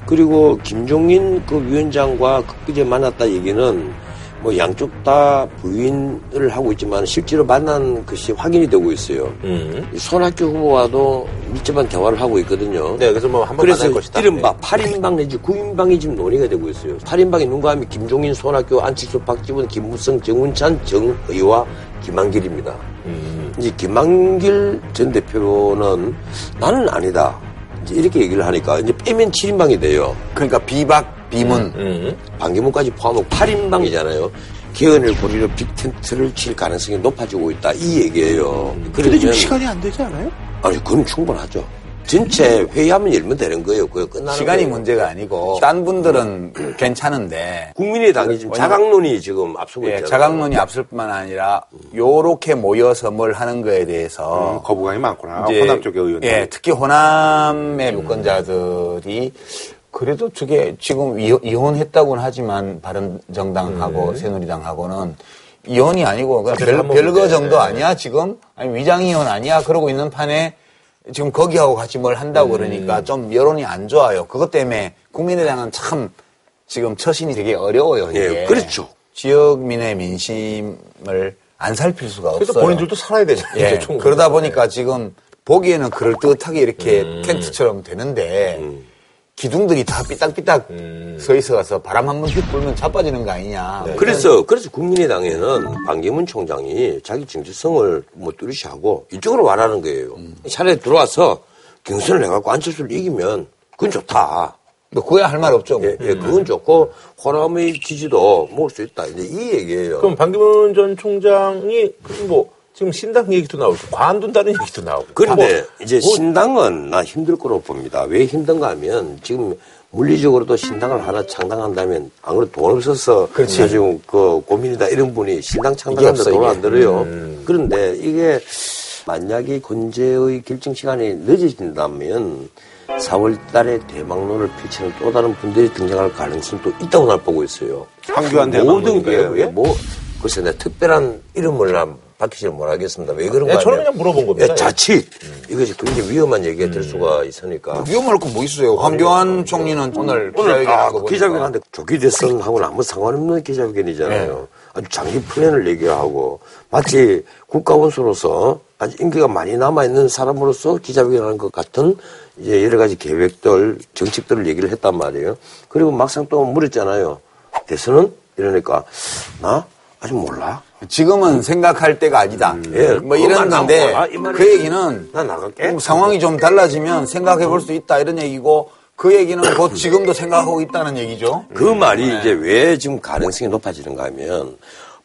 그리고 김종인 그 위원장과 그제 만났다 얘기는 뭐 양쪽 다 부인을 하고 있지만 실제로 만난 것이 확인이 되고 있어요. 이 손학규 후보와도 밀접한 대화를 하고 있거든요. 네, 그래서 뭐 한번 만날 것이다. 이른바 8인방 내지 9인방이 지금 논의가 되고 있어요. 8인방이 누가 하면 김종인, 손학규, 안철수, 박지원, 김무성, 정운찬, 정의와 김한길입니다. 음. 이제 김한길 전 대표는 나는 아니다. 이제 이렇게 얘기를 하니까 이제 빼면 7인방이 돼요. 그러니까 비박, 비문. 음. 반기문까지 포함하고 8인방이잖아요. 개헌을 고리로 빅텐트를 칠 가능성이 높아지고 있다. 이 얘기예요. 음. 근데 지금 시간이 안 되지 않아요? 아니, 그건 충분하죠. 전체 회의하면 열면 되는 거예요. 그거 끝나는 시간이 거예요. 문제가 아니고 딴 분들은 괜찮은데 국민의당이 지금 자강론이 지금 앞서고 예, 있잖아요. 자강론이 앞설 뿐만 아니라 요렇게 모여서 뭘 하는 거에 대해서 음, 거부감이 많구나. 이제, 호남 쪽의 의원들. 예, 특히 호남의 유권자들이 그래도 저게 지금 이혼, 이혼했다고는 하지만 바른정당하고 새누리당하고는 이혼이 아니고 그냥 별, 한 별거. 정도 아니야 지금 아니 위장이혼 아니야 그러고 있는 판에 지금 거기하고 같이 뭘 한다고 그러니까 좀 여론이 안 좋아요. 그것 때문에 국민의당은 참 지금 처신이 되게 어려워요. 예, 그렇죠. 지역민의 민심을 안 살필 수가 없어요. 그래서 본인들도 살아야 되잖아요. 예. 그러다 보니까 지금 보기에는 그럴듯하게 이렇게 음. 텐트처럼 되는데 기둥들이 다 삐딱삐딱 음. 서 있어가서 바람 한 번 휙 불면 자빠지는 거 아니냐. 네. 그래서 그래서 국민의당에는 반기문 총장이 자기 정체성을 뭐 뚜렷이 하고 이쪽으로 와라는 거예요. 차라리 들어와서 경선을 해갖고 안철수를 이기면 그건 좋다. 뭐 그거야 할 말 없죠. 뭐. 예, 예, 그건 좋고 호남의 지지도 모을 수 있다. 이제 이 얘기예요. 그럼 반기문 전 총장이 뭐 지금 신당 얘기도 나오고 관둔다는 얘기도 나오고. 그런데 뭐, 이제 뭐 신당은 나 힘들 거로 봅니다. 왜 힘든가 하면 지금 물리적으로도 신당을 하나 창당한다면 안 그래도 돈 없어서 지금 그 고민이다 이런 분이 신당 창당하는데 없어, 돈을 이게. 안 들어요. 그런데 이게 만약에 권제의 결정 시간이 늦어진다면 4월 달에 대망론을 펼치는 또 다른 분들이 등장할 가능성도 있다고 날 보고 있어요. 황교안 모든 게? 뭐, 글쎄, 내 특별한 이름을 난 밝히지는 못하겠습니다. 왜 그런가? 예, 저는 그냥 물어본 겁니다. 예, 자칫 이것이 굉장히 위험한 얘기가 될 수가 있으니까. 위험할 거뭐 있어요? 황교안 총리는 오늘 오늘 아, 기자회견하고 보니까 기자회견하는데 조기 대선하고는 아무 상관없는 기자회견이잖아요. 아주 장기 플랜을 얘기하고 마치 국가원수로서 아주 인기가 많이 남아있는 사람으로서 기자회견하는 것 같은 이제 여러 가지 계획들, 정책들을 얘기를 했단 말이에요. 그리고 막상 또 물었잖아요. 대선은? 이러니까 나 아직 몰라. 지금은 생각할 때가 아니다. 예, 뭐 이랬는데 나오고, 아, 그 얘기는 나 나갈게. 뭐 상황이 좀 달라지면 생각해 볼 수 있다 이런 얘기고 그 얘기는 곧 지금도 생각하고 있다는 얘기죠. 그 말이 이제 왜 지금 가능성이 높아지는가 하면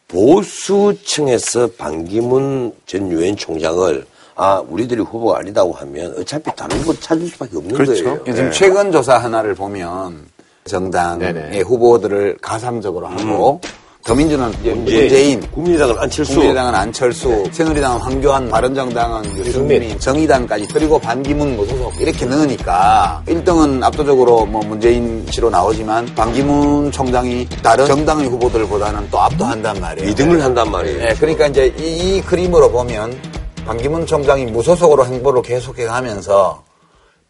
보수층에서 반기문 전 유엔 총장을 아 우리들이 후보가 아니다고 하면 어차피 다른 후보 찾을 수밖에 없는 거예요. 요즘 최근 조사 하나를 보면 정당의 네네. 후보들을 가상적으로 하고 더민주는 이제 문재인, 국민의당은 안철수, 국민의당은 안철수, 새누리당은 황교안, 바른정당은 유승민, 정의당까지 그리고 반기문 무소속 이렇게 넣으니까 1등은 압도적으로 뭐 문재인 씨로 나오지만 반기문 총장이 다른 정당의 후보들보다는 또 압도한단 말이에요. 2등을 한단 말이에요. 네, 그러니까 이제 이, 이 그림으로 보면 반기문 총장이 무소속으로 행보를 계속해 가면서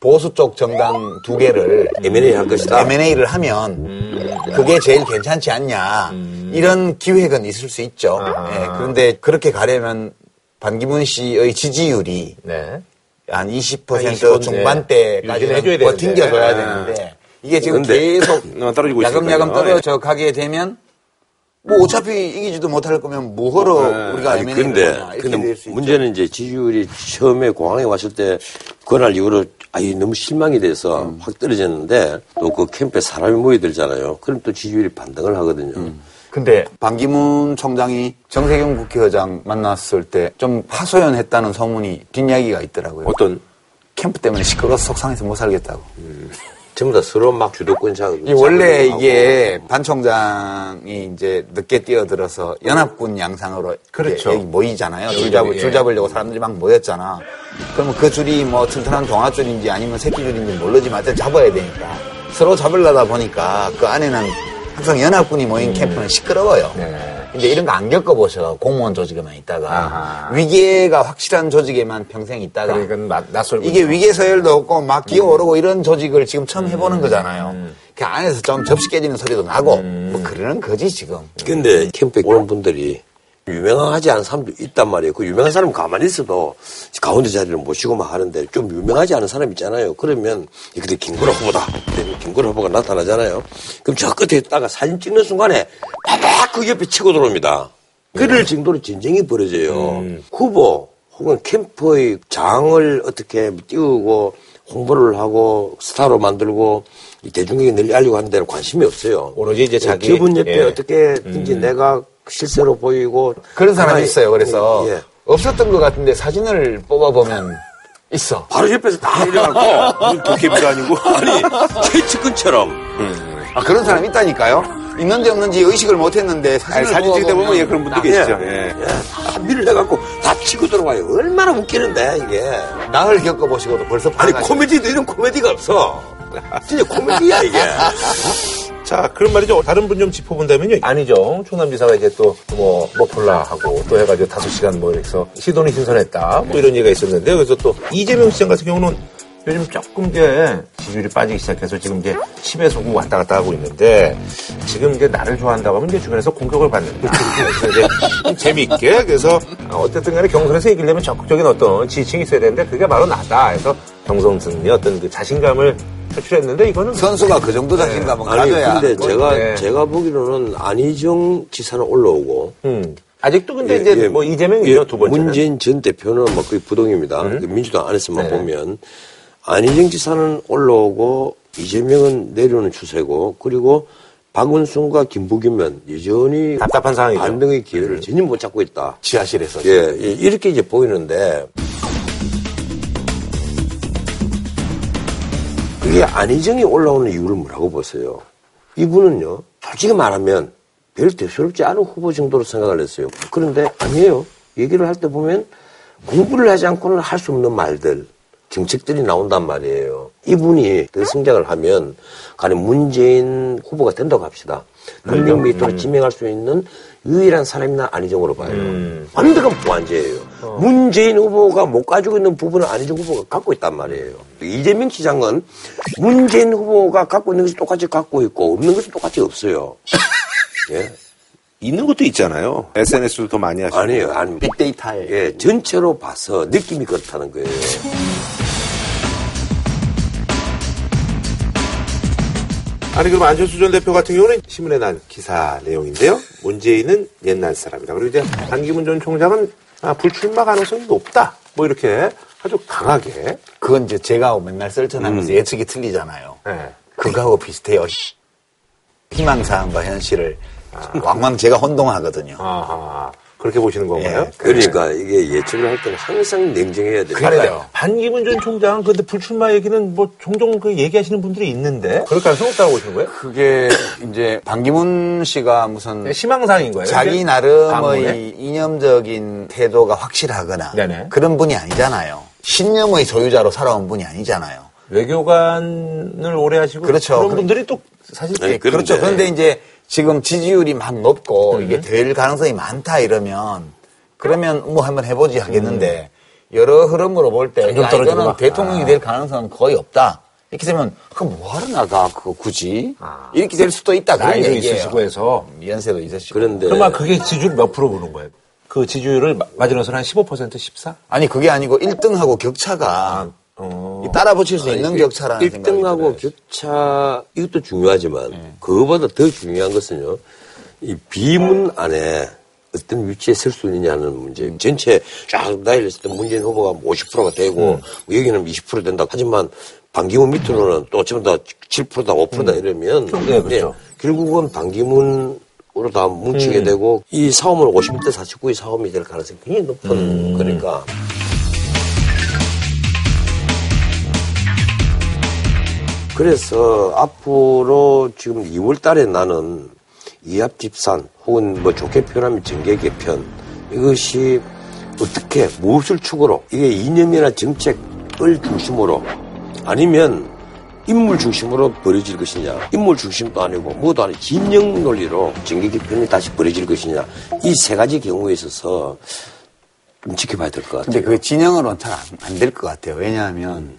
보수 쪽 정당 두 개를 M&A 할 것이다. M&A를 하면 그게 제일 괜찮지 않냐 이런 기획은 있을 수 있죠. 예, 그런데 그렇게 가려면 반기문 씨의 지지율이 네. 한 20% 20% 중반대까지 유지해줘야 버팅겨줘야 되는데. 이게 지금 계속 어, 떨어지고 야금야금 있으니까요. 떨어져 가게 되면 뭐 어차피 이기지도 못할 거면 뭐하러 우리가 아니, M&A를 근데, 근데. 문제는 이제 지지율이 처음에 공항에 왔을 때 그날 이후로 아이 너무 실망이 돼서 음. 확 떨어졌는데 또 그 캠프에 사람이 모여들잖아요. 그럼 또 지지율이 반등을 하거든요. 음. 근데 반기문 총장이 정세균 국회의장 만났을 때좀 하소연했다는 소문이 뒷이야기가 있더라고요. 어떤 캠프 때문에 시끄러워서 속상해서 못 살겠다고. 전부 다 서로 막 주도권 자. 이 원래 이게 반 총장이 이제 늦게 뛰어들어서 연합군 양상으로 그렇죠. 여기 모이잖아요. 줄, 잡, 예. 줄 잡으려고 사람들이 막 모였잖아. 그러면 그 줄이 뭐 튼튼한 동아줄인지 아니면 새끼줄인지 모르지만 잡아야 되니까. 서로 잡으려다 보니까 그 안에는 항상 연합군이 모인 캠프는 시끄러워요. 근데 이런 거 안 겪어보셔. 공무원 조직에만 있다가. 아하. 위계가 확실한 조직에만 평생 있다가. 그러니까 낯-. 이게 위계 서열도 없고 막 기어오르고 이런 조직을 지금 처음 해보는 거잖아요. 그 안에서 좀 접시 깨지는 소리도 나고 뭐 그러는 거지 지금. 근데 캠프 에 오는 분들이 유명하지 않은 사람도 있단 말이에요. 그 유명한 사람 가만히 있어도 가운데 자리를 모시고 막 하는데 좀 유명하지 않은 사람 있잖아요. 그러면 그때 김구라 후보다. 김구라 후보가 나타나잖아요. 그럼 저 끝에 있다가 사진 찍는 순간에 바박 그 옆에 치고 들어옵니다. 그럴 정도로 전쟁이 벌어져요. 후보 혹은 캠프의 장을 어떻게 띄우고 홍보를 하고 스타로 만들고 이 대중에게 널리 알리고 하는 데는 관심이 없어요. 오로지 이제 자기- 기분 옆에 예. 어떻게든지 내가 실세로 보이고 그런 사람이 하나의- 있어요. 그래서 예. 없었던 것 같은데 사진을 뽑아보면 있어. 바로 옆에서 다 일어나고 도깨비도 아니고 아니 최측근처럼 아 그런 사람 있다니까요. 있는지 없는지 의식을 못했는데 사진을 사진 찍다 보면 예, 그런 분도 나- 계시죠. 예. 예. 예, 다 밀을 해갖고 다 치고 들어와요. 얼마나 웃기는데 이게 나을 겪어보시고도 벌써 아니. 코미디도 이런 코미디가 없어. 진짜 코미디야 이게. 자, 그런 말이죠. 다른 분 좀 짚어본다면요. 안희정 충남지사가 이제 또 뭐, 뭐 볼라 하고 또 해가지고 다섯 시간 뭐 이래서 시돈이 신선했다. 뭐 이런 얘기가 있었는데 그래서 또 이재명 시장 같은 경우는 요즘 조금 이제 지지율이 빠지기 시작해서 지금 이제 10에서 9 왔다 갔다 하고 있는데 지금 이제 나를 좋아한다고 하면 이제 주변에서 공격을 받는다. 그래서 이제 좀 재미있게 그래서 어쨌든 간에 경선에서 이기려면 적극적인 어떤 지지층이 있어야 되는데 그게 바로 나다. 해서 경선승리 어떤 그 자신감을 표출했는데 이거는 선수가 그 정도 자신감은 아니 가져야. 근데 뭐 제가 네. 제가 보기로는 안희정 지사는 올라오고 음. 아직도 근데 예, 이제 예. 뭐 이재명 이죠 예, 두 번째는. 음. 문재인 전 대표는 뭐 거의 부동입니다. 그 민주당 안에서만 네. 보면 안희정 지사는 올라오고 이재명은 내려오는 추세고 그리고 박원순과 김부겸은 여전히 답답한 상황이죠. 반등의 기회를 전혀 못 잡고 있다. 지하실에서. 예, 예, 이렇게 이제 보이는데 그게 안희정이 올라오는 이유를 뭐라고 보세요? 이분은요, 솔직히 말하면 별 대수롭지 않은 후보 정도로 생각을 했어요. 그런데 아니에요. 얘기를 할 때 보면 공부를 하지 않고는 할 수 없는 말들, 정책들이 나온단 말이에요. 이분이 더 성장을 하면, 간에 문재인 후보가 된다고 합시다. 능력 메이터로 지명할 수 있는 유일한 사람이 난 안희정으로 봐요. 완벽한 보완제예요. 문재인 후보가 못 가지고 있는 부분을 안희정 후보가 갖고 있단 말이에요. 이재명 시장은 문재인 후보가 갖고 있는 것이 똑같이 갖고 있고 없는 것이 똑같이 없어요. 예. 있는 것도 있잖아요. SNS도 더 많이 하시고. 아니에요, 아니 빅데이터에 예, 전체로 봐서 느낌이 그렇다는 거예요. 아니 그럼 안철수 전 대표 같은 경우는 신문에 난 기사 내용인데요. 문재인은 옛날 사람이다. 그리고 이제 반기문 전 총장은 아, 불출마 가능성이 높다. 뭐 이렇게 아주 강하게. 그건 이제 제가 맨날 썰전하면서 음. 예측이 틀리잖아요. 네. 그거하고 비슷해요. 희망사항과 현실을 왕왕 제가 혼동하거든요. 아하. 그렇게 보시는 건가요? 예, 그러니까 이게 예측을 할 때는 항상 냉정해야 돼요. 그래요. 반기문 전 총장 근데 불출마 얘기는 뭐 종종 그 얘기하시는 분들이 있는데 그럴 가능성 없다고 보시는 거예요? 그게 이제 반기문 씨가 무슨 희망사항인 거예요. 자기? 나름의 방문에? 이념적인 태도가 확실하거나 네네. 그런 분이 아니잖아요. 신념의 소유자로 살아온 분이 아니잖아요. 외교관을 오래 하시고 그렇죠. 그런 그래- 분들이 또 사실 네, 그렇죠. 그런데- 그런데 이제 지금 지지율이 막 높고 음. 이게 될 가능성이 많다 이러면 그러면 뭐 한번 해보지 하겠는데 음. 여러 흐름으로 볼때 점점 야, 떨어지고 이거는 막. 대통령이 아. 될 가능성은 거의 없다. 이렇게 되면 그럼 뭐하러 나가 그거 굳이 이렇게 될 수도 있다 그런 아. 나이도 얘기예요. 있으시고 해서 연세도 있으시고. 그런데 그러면 그게 지지율 몇 프로 보는 거예요? 그 지지율을 마- 마지노선 한 15%, 14? 아니 그게 아니고 1등하고 격차가 어. 따라 붙일 수 있는 격차라는 생각이 1등하고 들어요. 격차 이것도 중요하지만 네. 그거보다 더 중요한 것은요. 이 비문 안에 어떤 위치에 설 수 있느냐는 문제. 음. 전체 쫙 나열을 했을 때 문재인 후보가 50%가 되고 뭐 여기는 20% 된다. 하지만 반기문 밑으로는 또 전부 다 7%다 5%다 이러면 네, 그렇죠. 결국은 반기문 으로 다 뭉치게 되고 이 싸움은 50대 49의 싸움이 될 가능성이 굉장히 높은 거니까. 그래서 앞으로 지금 2월 달에 나는 이합 집산 혹은 뭐 좋게 표현하면 정계 개편 이것이 어떻게 무엇을 축으로 이게 이념이나 정책을 중심으로 아니면 인물 중심으로 벌어질 것이냐 인물 중심도 아니고 뭐도 아니고 진영 논리로 정계 개편이 다시 벌어질 것이냐 이 세 가지 경우에 있어서 좀 지켜봐야 될 것 같아요. 근데 그 진영으로는 잘안될 것 같아요. 왜냐하면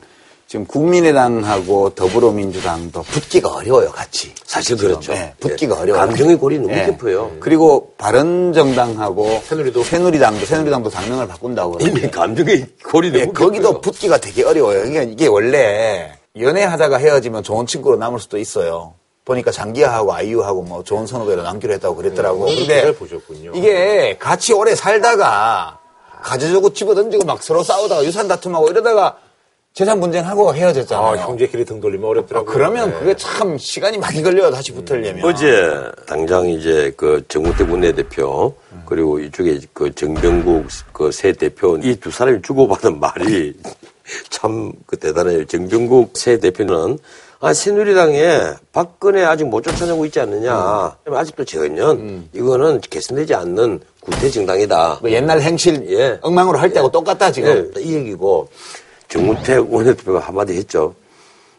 지금 국민의당하고 더불어민주당도 붙기가 어려워요, 같이. 사실 그렇죠. 네, 붙기가 예. 어려워요. 감정의 골이 너무 네. 깊어요. 그리고 바른정당하고 새누리도. 새누리당도 새누리당도 당명을 바꾼다고 이미 감정의 골이 예, 너무 거기도 깊어요. 붙기가 되게 어려워요. 그러니까 이게 원래 연애하다가 헤어지면 좋은 친구로 남을 수도 있어요. 보니까 장기하하고 아이유하고 뭐 좋은 선후배로 남기로 했다고 그랬더라고. 잘 근데 보셨군요. 이게 같이 오래 살다가 가져주고 집어던지고 막 서로 싸우다가 유산 다툼하고 이러다가 재산 분쟁하고 헤어졌잖아요. 아, 형제끼리 등 돌리면 어렵더라고요. 그러면 네. 그게 참 시간이 많이 걸려요. 다시 붙으려면. 어제 당장 이제 그 정우택 원내대표 그리고 이쪽에 그 정병국 그 새 대표 이 두 사람이 주고받은 말이 참 그 대단해요. 정병국 새 대표는 아 새누리당에 박근혜 아직 못 쫓아내고 있지 않느냐. 아직도 저는 이거는 개선되지 않는 구태 정당이다. 그 옛날 행실 예. 엉망으로 할 때하고 똑같다 지금. 예, 이 얘기고 정우택 원내대표가 한마디 했죠.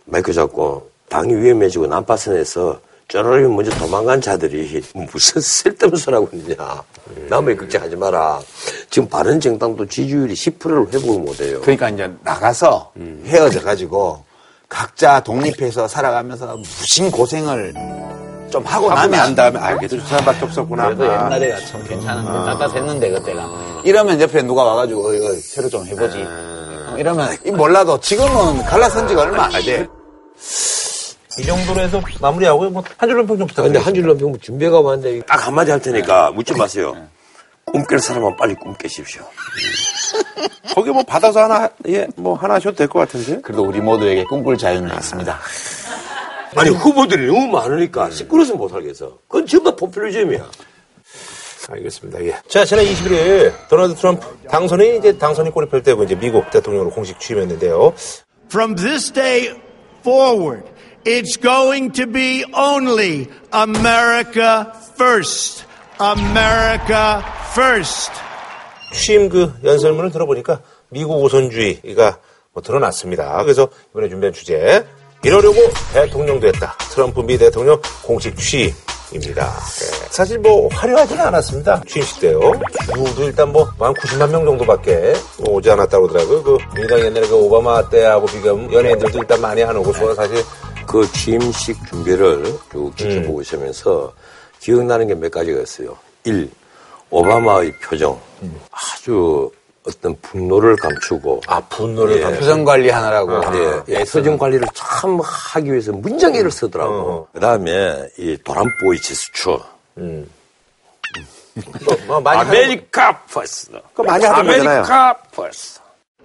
마이크 잡고 당이 위험해지고 난파선에서 쪼르르 먼저 도망간 자들이 무슨 쓸데없는 소리하고 있느냐. 남의 걱정하지 마라. 지금 바른 정당도 지지율이 10%를 회복을 못해요. 그러니까 이제 나가서 헤어져 가지고 각자 독립해서 살아가면서 무심 고생을 좀 하고 하고 나면 난 다음에 알겠죠. 저 사람밖에 없었구나. 그래도 아. 옛날에가 참 괜찮은데 따뜻했는데 그때가 이러면 옆에 누가 와가지고 어, 이거 새로 좀 해보지 어, 이러면 이 몰라도 지금은 갈라선 지가 얼마 안 돼. 이 정도로 해서 마무리하고 뭐한 줄로 평좀 근데 부탁드립니다. 한 줄로 병 준비가 왔는데 딱 한마디 할 테니까 묻지 마세요. 꿈깰 사람은 빨리 꿈 깨십시오. 거기 뭐 받아서 하나 예뭐 하나 하셔도 될 것 같은데. 그래도 우리 모두에게 꿈꿀 자유는 있습니다. 아니 후보들이 너무 많으니까 시끄러워서 못 살겠어. 그건 전부 다 포퓰리즘이야. 알겠습니다. 예. 자, 지난 21일 도널드 트럼프 당선이 이제 당선이 꼬리표 되고 이제 미국 대통령으로 공식 취임했는데요. From this day forward, it's going to be only America first. America first. 취임 그 연설문을 들어보니까 미국 우선주의가 뭐 드러났습니다. 그래서 이번에 준비한 주제 이러려고 대통령 됐다. 트럼프 미 대통령 공식 취임. 입니다. 네. 사실 뭐 화려하지는 않았습니다. 취임식 때요. 주도 일단 뭐한 90만 명 정도밖에 오지 않았다고 그러더라고요. 그 민주당 옛날에 그 오바마 때하고 비교하면 연예인들도 일단 많이 안 오고 저는 사실 그 취임식 준비를 쭉 지켜보고 있으면서 기억나는 게 몇 가지가 있어요. 1. 오바마의 표정. 아주 어떤 분노를 감추고 아 분노를 예. 감추 표정 관리하느라고. 예, 예, 표정 관리를 참 하기 위해서 문장애를 쓰더라고. 어. 그 다음에 이 도란보이 지수추. 뭐 많이 하는 아메리카 퍼스트. 거 많이 하던 거잖아요. 아메리카 퍼스트.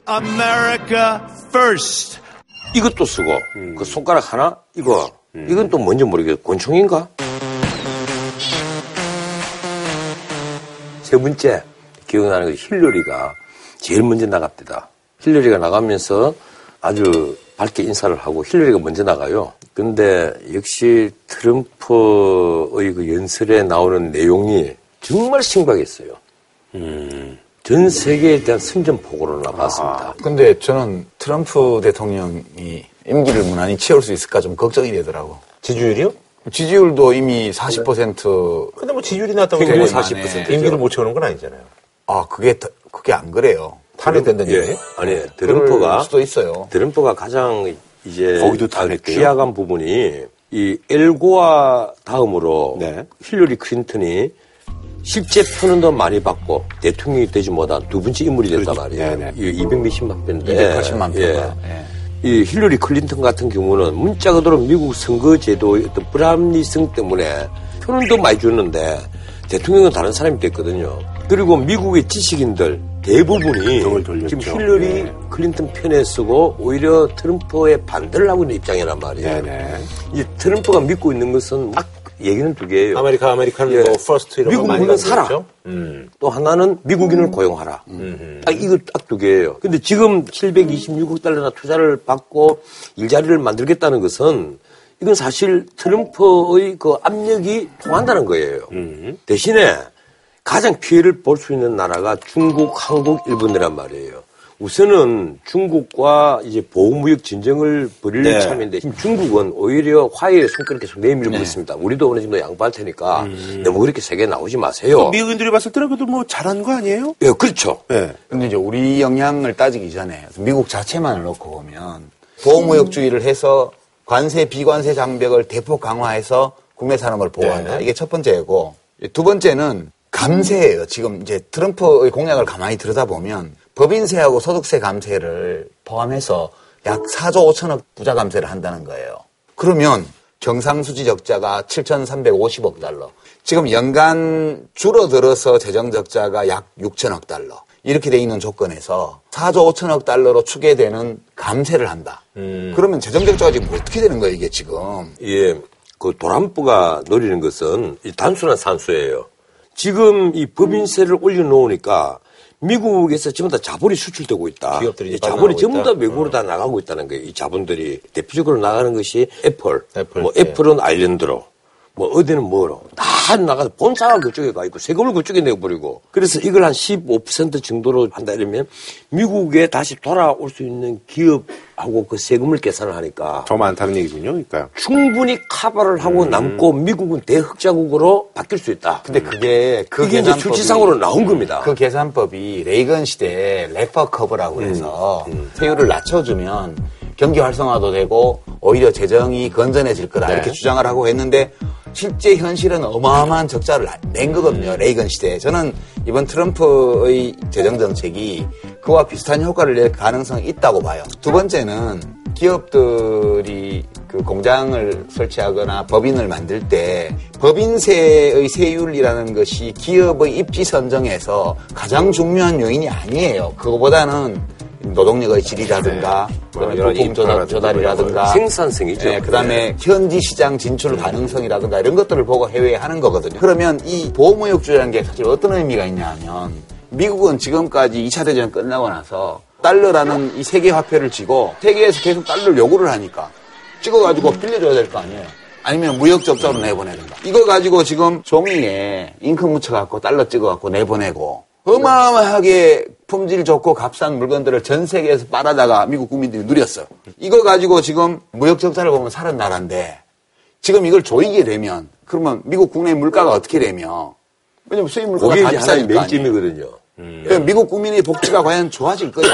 America first. 이것도 쓰고 그 손가락 하나 이거 이건 또 뭔지 모르겠어. 권총인가? 세 번째 기억나는 게 힐러리가 제일 먼저 나갑니다. 힐러리가 나가면서 아주 밝게 인사를 하고 힐러리가 먼저 나가요. 근데 역시 트럼프의 그 연설에 나오는 내용이 정말 신박했어요. 전 세계에 대한 선전포고로 나갔습니다. 근데 저는 트럼프 대통령이 임기를 무난히 채울 수 있을까 좀 걱정이 되더라고. 지지율이요? 지지율도 이미 40% 근데 뭐 지지율이 평균 해서 40% 죠. 임기를 못 채우는 건 아니잖아요. 아, 그게, 더- 그게 안 그래요. 탄핵 된다는 예. 얘기? 아니, 그럴 트럼프가 수도 있어요. 트럼프가 가장 이제 거기도 아, 탄핵돼요? 기약한 부분이 이 엘고와 다음으로 네. 힐러리 클린턴이 실제 표는 더 많이 받고 대통령이 되지 못한 두 번째 인물이 됐단 그렇죠. 말이에요. 네네. 이 200몇십만 표인데 280만 예. 표가. 예. 이 힐러리 클린턴 같은 경우는 문자 그대로 미국 선거제도의 어떤 불합리성 때문에 표는 더 많이 주는데 대통령은 다른 사람이 됐거든요. 그리고 미국의 지식인들 대부분이. 지금 힐러리 네. 클린턴 편에 서고 오히려 트럼프에 반대를 하고 있는 입장이란 말이에요. 네네. 이제 트럼프가 믿고 있는 것은 딱 얘기는 두 개예요. America American 예. 뭐 First 이런 거 미국 물건 사라. 음. 또 하나는 미국인을 고용하라. 딱 이거 딱 두 개예요. 근데 지금 726억 달러나 투자를 받고 일자리를 만들겠다는 것은 이건 사실 트럼프의 그 압력이 통한다는 거예요. 대신에 가장 피해를 볼 수 있는 나라가 중국, 한국, 일본이란 말이에요. 우선은 중국과 이제 보호무역 전쟁을 벌일 네. 참인데 지금 중국은 오히려 화해의 손길을 계속 내밀고 있습니다. 우리도 어느 정도 양보할 테니까 너무 그렇게 세게 나오지 마세요. 미국인들이 봤을 때는 그래도 뭐 잘한 거 아니에요? 예, 그렇죠. 네. 근데 이제 우리 영향을 따지기 전에 미국 자체만을 놓고 보면 보호무역주의를 해서 관세, 비관세 장벽을 대폭 강화해서 국내 산업을 보호한다. 이게 첫 번째고 두 번째는 감세예요. 지금 이제 트럼프의 공약을 가만히 들여다보면 법인세하고 소득세 감세를 포함해서 약 4조 5천억 부자 감세를 한다는 거예요. 그러면 경상수지 적자가 7,350억 달러. 지금 연간 줄어들어서 재정 적자가 약 6천억 달러. 이렇게 돼 있는 조건에서 4조 5천억 달러로 추계되는 감세를 한다. 그러면 재정 적자가 지금 어떻게 되는 거예요, 이게 지금? 예, 그 트럼프가 노리는 것은 이 단순한 산수예요. 지금 이 법인세를 올려놓으니까 미국에서 전부 다 자본이 수출되고 있다. 기업들이 이 자본이 전부. 다 외국으로 다 나가고 있다는 거예요. 이 자본들이 대표적으로 나가는 것이 애플, 애플, 뭐 예. 애플은 아일랜드로, 뭐 어디는 뭐로 다 나가서 본사가 그쪽에 가 있고 세금을 그쪽에 내버리고 그래서 이걸 한 15% 정도로 한다 이러면 미국에 다시 돌아올 수 있는 기업하고 그 세금을 계산을 하니까 더 많다는 얘기군요. 그러니까. 충분히 커버를 하고 남고 미국은 대흑자국으로 바뀔 수 있다. 근데 그게 그 그게 이제 수치상으로 나온 겁니다. 그 계산법이 레이건 시대에 Laffer curve라고 해서 세율을 낮춰주면 경기 활성화도 되고 오히려 재정이 건전해질 거다. 이렇게 주장을 하고 했는데 실제 현실은 어마어마한 적자를 낸 거거든요. 레이건 시대에. 저는 이번 트럼프의 재정 정책이 그와 비슷한 효과를 낼 가능성이 있다고 봐요. 두 번째는 기업들이 그 공장을 설치하거나 법인을 만들 때 법인세의 세율이라는 것이 기업의 입지 선정에서 가장 중요한 요인이 아니에요. 그거보다는 노동력의 질이라든가 그다음에 여러 부품 조달, 인프라라든가 조달이라든가 생산성이죠. 예, 그다음에 현지 시장 진출 가능성이라든가 이런 것들을 보고 해외에 하는 거거든요. 그러면 이 보호무역주의라는 게 사실 어떤 의미가 있냐 하면 미국은 지금까지 2차 대전 끝나고 나서 달러라는 이 세계 화폐를 쥐고 세계에서 계속 달러를 요구를 하니까 찍어가지고 빌려줘야 될 거 아니에요. 아니면 무역 적자로 내보내든가. 이거 가지고 지금 종이에 잉크 묻혀갖고 달러 찍어갖고 내보내고 어마어마하게 품질 좋고 값싼 물건들을 전 세계에서 빨아다가 미국 국민들이 누렸어. 이거 가지고 지금 무역 적자를 보면 살은 나라인데 지금 이걸 조이게 되면 그러면 미국 국내 물가가 어떻게 되며 왜냐면 수입 물가가 그게 다 비싸니까. 맹점이거든요. 그러니까 미국 국민의 복지가 과연 좋아질 거냐.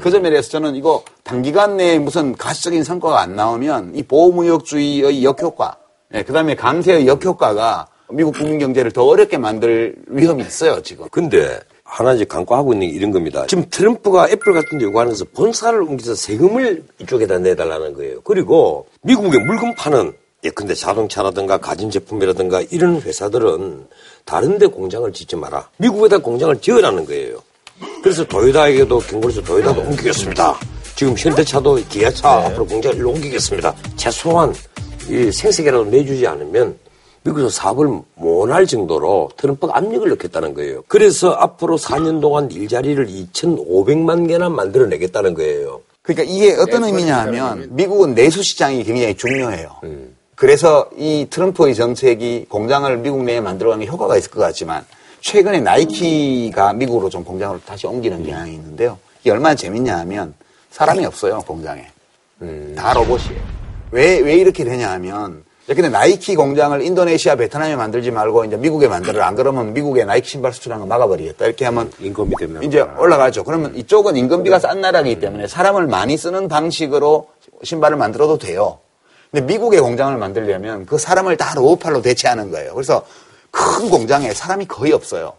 그 점에 대해서 저는 이거 단기간 내에 무슨 가시적인 성과가 안 나오면 이 보호무역주의의 역효과, 예, 그 다음에 강세의 역효과가 미국 국민 경제를 더 어렵게 만들 위험이 있어요, 지금. 근데 하나 이제 간과하고 있는 게 이런 겁니다. 지금 트럼프가 애플 같은 데 요구하면서 본사를 옮겨서 세금을 이쪽에다 내달라는 거예요. 그리고 미국에 물건 파는 예컨대 자동차라든가 가전제품이라든가 이런 회사들은 다른 데 공장을 짓지 마라. 미국에다 공장을 지으라는 거예요. 그래서 도요다에게도 경고에서 도요다도 옮기겠습니다. 지금 현대차도 기아차 앞으로 공장을 옮기겠습니다. 최소한 이 생색이라도 내주지 않으면 미국에서 사업을 못할 정도로 트럼프가 압력을 넣겠다는 거예요. 그래서 앞으로 4년 동안 일자리를 2,500만 개나 만들어내겠다는 거예요. 그러니까 이게 어떤 의미냐 하면 미국은 내수 시장이 굉장히 중요해요. 그래서 이 트럼프의 정책이 공장을 미국 내에 만들어가는 게 효과가 있을 것 같지만 최근에 나이키가 미국으로 좀 공장을 다시 옮기는 경향이 있는데요. 이게 얼마나 재밌냐 하면 사람이 없어요, 공장에. 다 로봇이에요. 왜, 왜 이렇게 되냐 하면 근데 나이키 공장을 인도네시아, 베트남에 만들지 말고 이제 미국에 만들어라. 안 그러면 미국에 나이키 신발 수출하는 거 막아버리겠다. 이렇게 하면 인건비 때문에. 이제 올라가죠. 그러면 이쪽은 인건비가 싼 나라이기 때문에 사람을 많이 쓰는 방식으로 신발을 만들어도 돼요. 근데 미국의 공장을 만들려면 그 사람을 다 로봇팔로 대체하는 거예요. 그래서 큰 공장에 사람이 거의 없어요.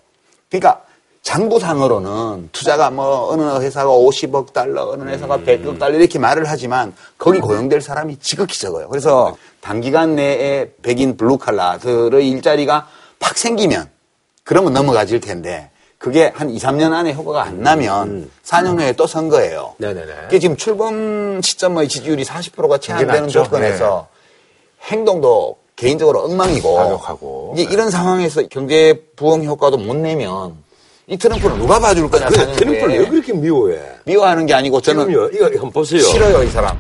그러니까 장부상으로는 투자가 뭐 어느 회사가 50억 달러, 어느 회사가 100억 달러 이렇게 말을 하지만 거기 고용될 사람이 지극히 적어요. 그래서 단기간 내에 백인 블루칼라들의 일자리가 팍 생기면 그러면 넘어가질 텐데 그게 한 2, 3년 안에 효과가 안 나면 4년 후에 또 선거예요. 네네네. 그게 지금 출범 시점의 지지율이 40%가 채 안 되는. 조건에서 행동도 개인적으로 엉망이고. 이제 이런 상황에서 경제 부흥 효과도 못 내면 이 트럼프를 누가 봐줄 거냐 그 4년 트럼프를. 왜 그렇게 미워해? 미워하는 게 아니고 저는 지금요, 이거 한번 보세요. 싫어요 이 사람.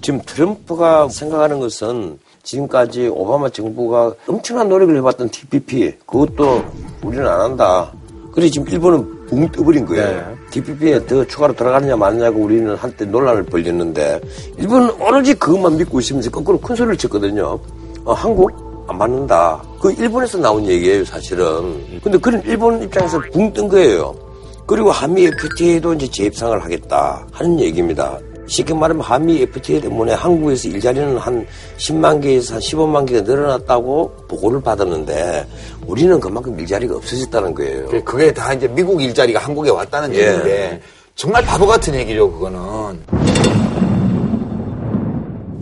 지금 트럼프가 생각하는 것은 지금까지 오바마 정부가 엄청난 노력을 해봤던 TPP 그것도 우리는 안 한다. 그래 지금 일본은 붕 떠버린 거예요. TPP에 더 추가로 들어가느냐 마느냐고 우리는 한때 논란을 벌였는데 일본은 오로지 그것만 믿고 있으면서 거꾸로 큰 소리를 쳤거든요. 어, 한국 안 받는다. 그 일본에서 나온 얘기예요 사실은. 근데 그런 일본 입장에서 붕 뜬 거예요. 그리고 한미 FTA도 이제 재입상을 하겠다 하는 얘기입니다. 쉽게 말하면 한미 FTA 때문에 한국에서 일자리는 한 10만 개에서 한 15만 개가 늘어났다고 보고를 받았는데 우리는 그만큼 일자리가 없어졌다는 거예요. 그게 다 이제 미국 일자리가 한국에 왔다는 예. 얘기인데 정말 바보 같은 얘기죠 그거는.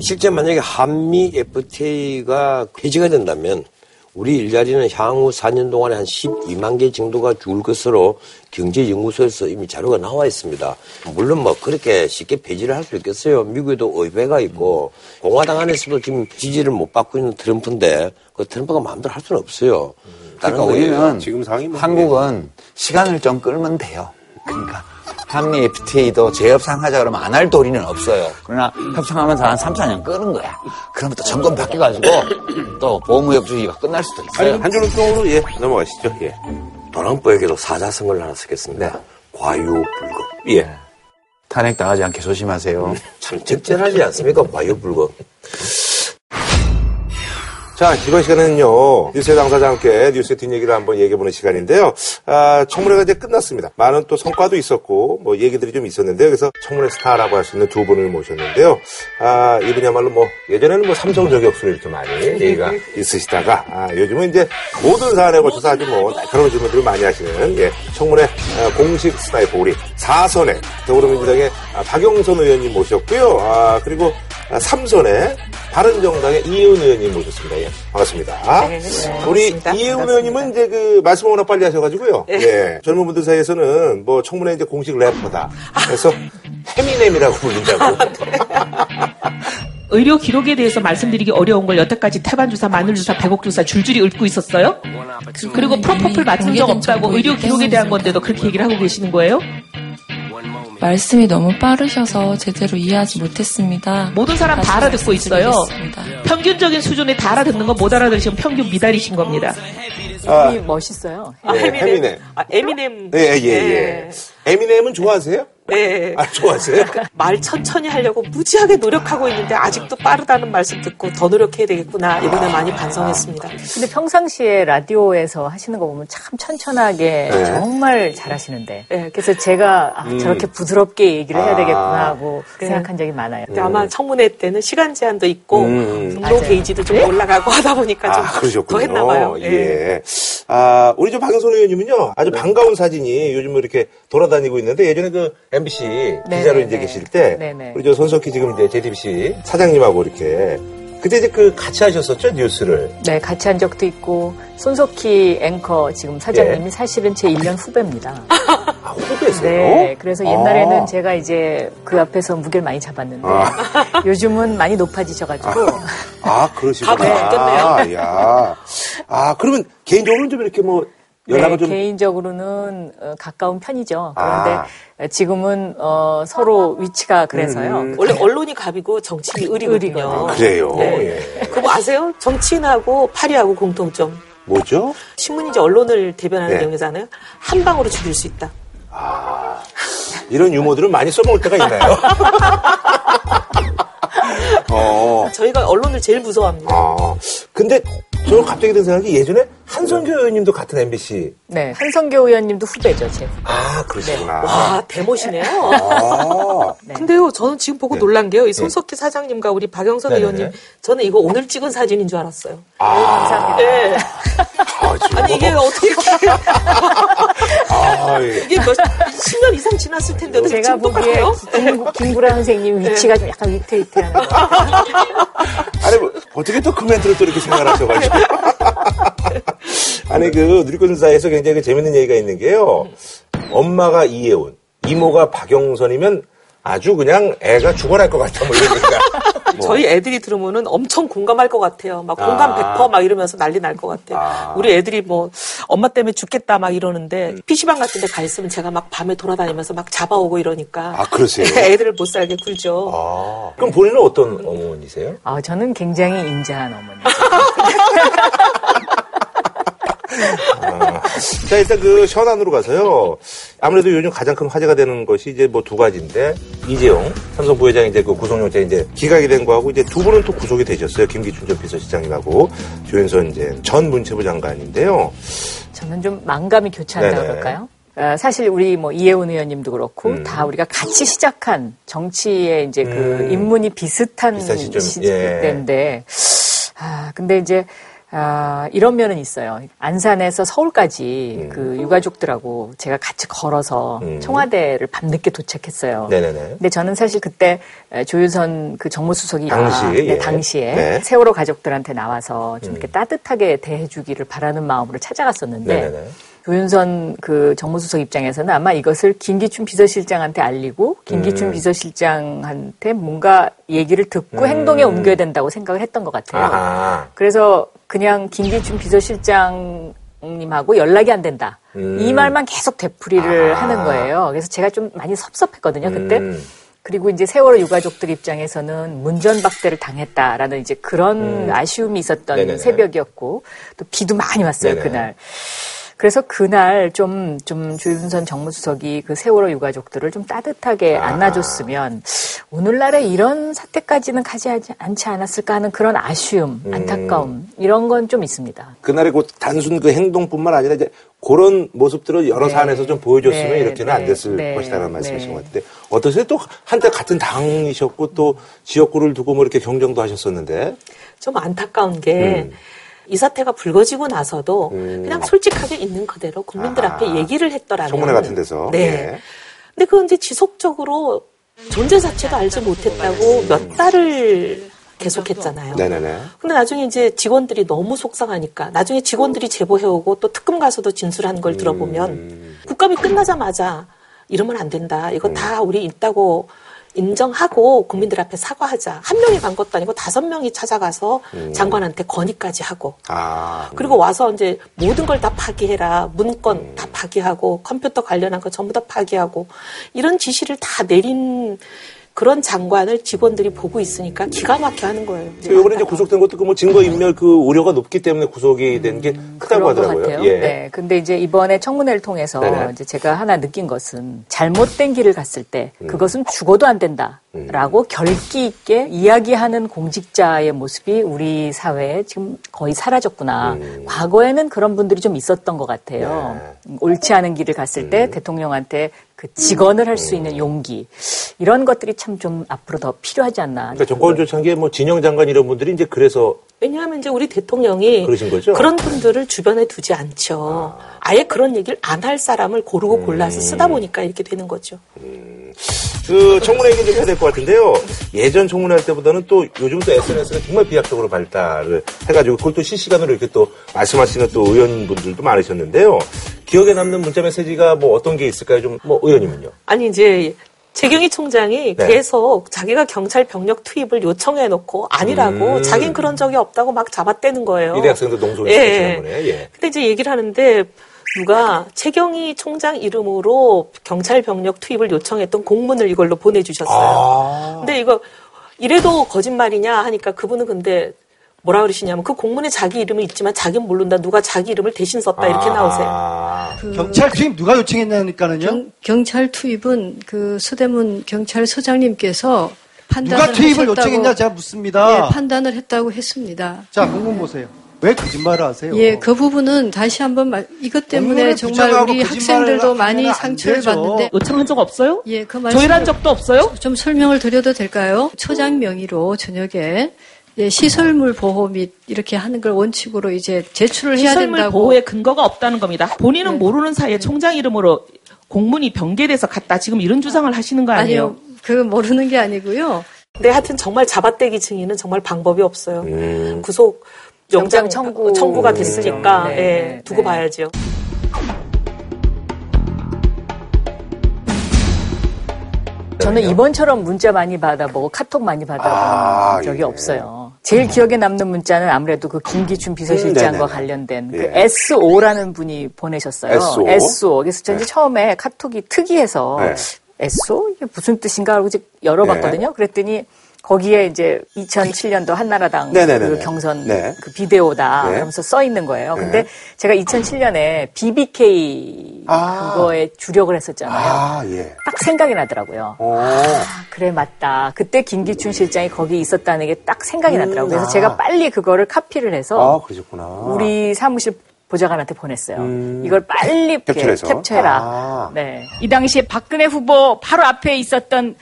실제 만약에 한미 FTA가 폐지가 된다면 우리 일자리는 향후 4년 동안에 한 12만 개 정도가 줄 것으로 경제연구소에서 이미 자료가 나와 있습니다. 물론 뭐 그렇게 쉽게 폐지를 할 수 있겠어요. 미국에도 의회가 있고 공화당 안에서도 지금 지지를 못 받고 있는 트럼프인데 그 트럼프가 마음대로 할 수는 없어요. 그러니까. 우리는 지금 뭐- 한국은 시간을 좀 끌면 돼요. 그러니까 한미 FTA도 재협상 하자 그러면 안 할 도리는 없어요. 그러나 협상하면서 한 3, 4년 끄는 거야. 그러면 또 정권 바뀌어가지고 또 보호무역주의가 끝날 수도 있어요. 한 줄로 예 넘어가시죠. 예. 도남부에게도 사자성을 하나 쓰겠습니다. 과유불급. 예. 탄핵 당하지 않게 조심하세요. 참 적절하지 않습니까? 과유불급. 자, 이번 시간에는요, 뉴스의 당사자와 함께 뉴스의 뒷얘기를 한번 얘기해보는 시간인데요. 아, 청문회가 이제 끝났습니다. 많은 또 성과도 있었고, 뭐, 얘기들이 좀 있었는데요. 그래서 청문회 스타라고 할 수 있는 두 분을 모셨는데요. 아, 이분이야말로 뭐, 예전에는 뭐, 삼성 저격수를 이렇게 많이 얘기가 있으시다가, 아, 요즘은 이제 모든 사안에 걸쳐서 아주 뭐, 날카로운 질문들을 많이 하시는, 예, 청문회 아, 공식 sniper 우리 4선의 더불어민주당의 아, 박영선 의원님 모셨고요. 아, 그리고 아, 3선의 바른정당의 이혜훈 의원님 모셨습니다. 예, 반갑습니다. 우리 이혜훈 의원님은 이제 그 말씀 워낙 빨리 하셔가지고요. 예, 젊은 분들 사이에서는 뭐 청문회 이제 공식 래퍼다. 그래서 해미넴이라고 불린다고. 의료 기록에 대해서 말씀드리기 어려운 걸 여태까지 태반 주사, 마늘 주사, 백옥 주사 줄줄이 읊고 있었어요? 그리고 프로포폴 맞은 적 없다고 의료 기록에 대한 건데도 그렇게 얘기를 하고 계시는 거예요? 말씀이 너무 빠르셔서 제대로 이해하지 못했습니다. 모든 사람 다 알아듣고 있어요. 평균적인 수준에 다 알아듣는 거못 알아들으시면 평균 미달이신 겁니다. 아, 멋있어요. 예, 해미넴. 아, 에미넴. 예, 예, 예. 에미넴은 좋아하세요? 네. 아, 좋아하세요? 말 천천히 하려고 무지하게 노력하고 있는데 아직도 빠르다는 말씀 듣고 더 노력해야 되겠구나 이번에 많이 반성했습니다. 근데 평상시에 라디오에서 하시는 거 보면 참 천천하게 네. 정말 잘하시는데. 그래서 제가 아, 음. 저렇게 부드럽게 얘기를 해야 아. 되겠구나 하고 네. 생각한 적이 많아요. 근데 아마 청문회 때는 시간 제한도 있고 음. 분노 게이지도 좀 올라가고 하다 보니까 좀 아, 그러셨군요. 더 했나 봐요. 예. 아, 우리 저 박영선 의원님은요, 아주 반가운 사진이 요즘 이렇게 돌아다니고 있는데 예전에 그 MBC 네, 기자로 네, 이제 네. 계실 때 네, 네. 우리 저 손석희 지금 이제 JTBC 사장님하고 이렇게 그때 이제 그 같이 하셨었죠, 뉴스를. 네, 같이 한 적도 있고 손석희 앵커 지금 사장님이 예. 사실은 제 1년 후배입니다. 아, 후배세요? 네, 그래서 옛날에는 아. 제가 이제 그 앞에서 무게를 많이 잡았는데 아. 요즘은 많이 높아지셔가지고 아, 그러시구나. 다 바뀌었네요. 야. 아, 그러면 개인적으로는 좀 이렇게 뭐 연락을 네, 좀 개인적으로는 어, 가까운 편이죠. 그런데 아. 지금은 어, 서로 위치가 그래서요. 음. 원래 언론이 갑이고 정치인이 을이거든요. 아, 그래요. 네. 예. 그거 아세요? 정치인하고 파리하고 공통점. 뭐죠? 신문이지 언론을 대변하는 네. 내용이잖아요. 한 방으로 죽일 수 있다. 이런 유머들은 많이 써먹을 때가 있나요? 어. 저희가 언론을 제일 무서워합니다. 아, 근데 저 갑자기 든 생각이 예전에 한성교 의원님도 같은 MBC. 네, 한성교 의원님도 후배죠, 제. 아, 그러시구나. 와, 대모시네요. 아. 근데요, 저는 지금 보고 놀란 게요. 이 손석희 사장님과 우리 박영선 네네네. 의원님, 저는 이거 오늘 찍은 사진인 줄 알았어요. 아. 감사합니다. 네. 아 니, 이게 어떻게. 아, 예. 이게 몇, 10년 이상 지났을 텐데, 어떻게 제가 보기에 김구라 선생님 위치가 좀 약간 위태위태한. 아니, 뭐, 어떻게 또 코멘트를 또 이렇게 생각하셔가지고. 아니, 그, 누리꾼사에서 굉장히 그 재밌는 얘기가 있는 게요. 엄마가 이혜원, 이모가 박영선이면 아주 그냥 애가 죽어날 것 같아, 뭐 이런 얘기가. 뭐. 저희 애들이 들으면은 엄청 공감할 것 같아요. 막 공감 아. 100%막 이러면서 난리 날 것 같아요. 우리 애들이 뭐 엄마 때문에 죽겠다 막 이러는데 음. PC방 같은 데 가 있으면 제가 막 밤에 돌아다니면서 막 잡아오고 이러니까 아, 그러세요? 애들을 못 살게 굴죠. 아, 그럼 본인은 어떤 어머니세요? 아, 저는 굉장히 인자한 어머니. 자, 일단 그 현안으로 가서요. 아무래도 요즘 가장 큰 화제가 되는 것이 이제 뭐 두 가지인데, 이재용 삼성 부회장 이제 그 구속영장 이제 기각이 된 거하고 이제 두 분은 또 구속이 되셨어요. 김기춘 전 비서실장님하고 조윤선 이제 전 문체부 장관인데요. 저는 좀 망감이 교차한다 네네. 그럴까요? 어, 사실 우리 뭐 이혜원 의원님도 그렇고 음. 다 우리가 같이 시작한 정치의 이제 그 음. 입문이 비슷한 비슷한 시점, 시- 예. 아 근데 이제 아, 이런 면은 있어요. 안산에서 서울까지 음. 그 유가족들하고 제가 같이 걸어서 음. 청와대를 밤늦게 도착했어요. 네네네. 근데 저는 사실 그때 에, 조윤선 그 정무수석이 당시, 네, 예. 당시에 네. 세월호 가족들한테 나와서 좀 음. 이렇게 따뜻하게 대해주기를 바라는 마음으로 찾아갔었는데 네네네. 조윤선 그 정무수석 입장에서는 아마 이것을 김기춘 비서실장한테 알리고 김기춘 음. 비서실장한테 뭔가 얘기를 듣고 음. 행동에 옮겨야 된다고 생각을 했던 것 같아요. 아하. 그래서 그냥 김기춘 비서실장님하고 연락이 안 된다. 음. 이 말만 계속 되풀이를 아하. 하는 거예요. 그래서 제가 좀 많이 섭섭했거든요. 그때 음. 그리고 이제 세월호 유가족들 입장에서는 문전박대를 당했다라는 이제 그런 음. 아쉬움이 있었던 네네네. 새벽이었고 또 비도 많이 왔어요 네네. 그날. 그래서 그날 좀, 좀 조윤선 정무수석이 그 세월호 유가족들을 좀 따뜻하게 아하. 안아줬으면 오늘날에 이런 사태까지는 가지 않지 않았을까 하는 그런 아쉬움, 음. 안타까움 이런 건 좀 있습니다. 그날의 그 단순 그 행동뿐만 아니라 이제 그런 모습들을 여러 네. 사안에서 좀 보여줬으면 네, 이렇게는 안 네, 됐을 네, 것이다라는 말씀이신 네. 것 같은데 어떠세요? 또 한때 같은 당이셨고 또 지역구를 두고 뭐 이렇게 경쟁도 하셨었는데 좀 안타까운 게 음. 이 사태가 불거지고 나서도 음. 그냥 솔직하게 있는 그대로 국민들 아하. 앞에 얘기를 했더라면 청문회 같은 데서 네. 예. 근데 그건 이제 지속적으로 존재 자체도 알지 못했다고 몇 달을 계속했잖아요. 네네네. 근데 나중에 이제 직원들이 너무 속상하니까 나중에 직원들이 제보해오고 또 특검 가서도 진술한 걸 들어보면 음. 국감이 끝나자마자 이러면 안 된다. 이거 다 우리 있다고 인정하고 국민들 앞에 사과하자. 한 명이 간 것도 아니고 다섯 명이 찾아가서 음. 장관한테 건의까지 하고 아. 그리고 와서 이제 모든 걸 다 파기해라. 문건 음. 다 파기하고 컴퓨터 관련한 거 전부 다 파기하고 이런 지시를 다 내린 그런 장관을 직원들이 보고 있으니까 기가 막혀 하는 거예요. 이번에 이제 구속된 것도 그 뭐 증거 인멸 그 우려가 높기 때문에 구속이 된 게 크다고 하더라고요. 같아요. 예. 네. 근데 이제 이번에 청문회를 통해서 네네. 이제 제가 하나 느낀 것은 잘못된 길을 갔을 때 음. 그것은 죽어도 안 된다라고 결기 있게 이야기하는 공직자의 모습이 우리 사회에 지금 거의 사라졌구나. 음. 과거에는 그런 분들이 좀 있었던 것 같아요. 네. 옳지 않은 길을 갔을 음. 때 대통령한테 그 직언을 할 수 있는 용기 이런 것들이 참 좀 앞으로 더 필요하지 않나. 그러니까 정권 조창기에 뭐 진영 장관 이런 분들이 이제 그래서 왜냐하면 이제 우리 대통령이 그러신 거죠? 그런 분들을 주변에 두지 않죠. 아예 그런 얘기를 안 할 사람을 고르고 음. 골라서 쓰다 보니까 이렇게 되는 거죠. 그 청문회 얘기 좀 해야 될 것 같은데요. 예전 청문회 할 때보다는 또 요즘 또 SNS가 정말 비약적으로 발달을 해가지고 그걸 또 실시간으로 이렇게 또 말씀하시는 또 의원분들도 많으셨는데요. 기억에 남는 문자 메시지가 뭐 어떤 게 있을까요? 좀 뭐 의원님은요? 아니 이제 재경희 총장이 네. 계속 자기가 경찰 병력 투입을 요청해 놓고 아니라고 음. 자긴 그런 적이 없다고 막 잡아떼는 거예요. 이 대학생도 농소를 예. 지난번에. 예. 근데 이제 얘기를 하는데 누가 최경희 총장 이름으로 경찰 병력 투입을 요청했던 공문을 이걸로 보내주셨어요. 아. 근데 이거 이래도 거짓말이냐 하니까 그분은 근데 뭐라 그러시냐면 그 공문에 자기 이름은 있지만 자기는 모른다. 누가 자기 이름을 대신 썼다 이렇게 아. 나오세요. 경찰 투입 누가 요청했냐니까는요? 경, 경찰 투입은 그 서대문 경찰서장님께서 판단을 누가 투입을 하셨다고, 요청했냐 제가 묻습니다. 예, 판단을 했다고 했습니다. 자, 공문 보세요. 왜 거짓말을 하세요? 예, 그 부분은 다시 한번 말, 이것 때문에 정말 우리 학생들도 많이 상처를. 받는데 요청한 적 없어요? 예, 그 말씀 조율한 적도 없어요? 좀 설명을 드려도 될까요? 초장 명의로 저녁에 예, 시설물 보호 및 이렇게 하는 걸 원칙으로 이제 제출을 해야 시설물 된다고 보호에 근거가 없다는 겁니다. 본인은 네. 모르는 사이에 총장 이름으로 공문이 변개돼서 갔다 지금 이런 주장을 하시는 거 아니에요? 아니요. 그 모르는 게 아니고요. 근데 하여튼 정말 잡아떼기 증인은 정말 방법이 없어요. 음. 구속 영장 청구. 청구가 됐으니까 네, 예, 네, 두고 네. 봐야죠. 저는 이번처럼 문자 많이 받아보고 카톡 많이 받아본 아, 적이 예. 없어요. 제일 기억에 남는 문자는 아무래도 그 김기춘 비서실장과 음, 네네네. 관련된 그 예. SO라는 분이 보내셨어요. SO. SO. 그래서 전 이제 처음에 카톡이 특이해서 네. SO? 이게 무슨 뜻인가 하고 이제 열어봤거든요. 그랬더니 거기에 이제 2007년도 한나라당 네네네네. 그 경선 네. 그 비데오다 네. 그러면서 써 있는 거예요. 네. 근데 제가 2007년에 BBK 아. 그거에 주력을 했었잖아요. 아, 예. 딱 생각이 나더라고요. 오. 그래 맞다. 그때 김기춘 실장이 거기 있었다는 게 딱 생각이 나더라고요. 그래서 아. 제가 빨리 그거를 카피를 해서 아, 그러셨구나. 우리 사무실 보좌관한테 보냈어요. 음. 이걸 빨리 이렇게 캡처해서? 캡처해라. 아. 네. 이 당시에 박근혜 후보 바로 앞에 있었던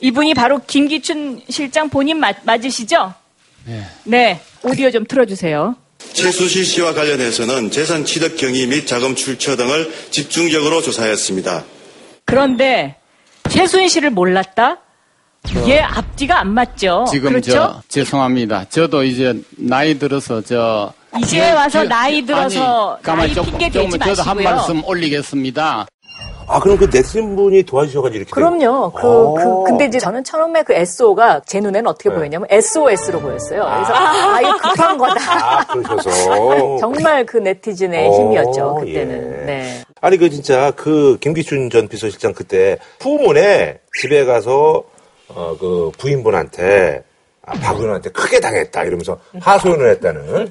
이분이 바로 김기춘 실장 본인 맞, 맞으시죠? 네. 오디오 좀 틀어주세요. 최수실 씨와 관련해서는 재산 취득 경위 및 자금 출처 등을 집중적으로 조사했습니다. 그런데 최순실을 몰랐다? 얘 앞뒤가 안 맞죠. 지금 그렇죠? 저 죄송합니다. 저도 이제 나이 들어서 저 이제 와서 저- 나이 들어서 아니, 가만히 나이 핑계 조금 대지 저도 한 마시고요. 말씀 올리겠습니다. 아, 그럼 그 넷슨 분이 도와주셔가지고 이렇게. 그럼요. 그, 오. 그, 근데 이제 저는 처음에 그 SO가 제 눈에는 어떻게 네. 보였냐면 SOS로 보였어요. 그래서 아, 이거 급한 거다. 아, 그러셔서. 정말 그 네티즌의 어, 힘이었죠. 그때는. 예. 네. 아니 그 진짜 그 김기춘 전 비서실장 그때 후문에 집에 가서 어 그 부인분한테 아, 박 의원한테 크게 당했다 이러면서 하소연을 했다는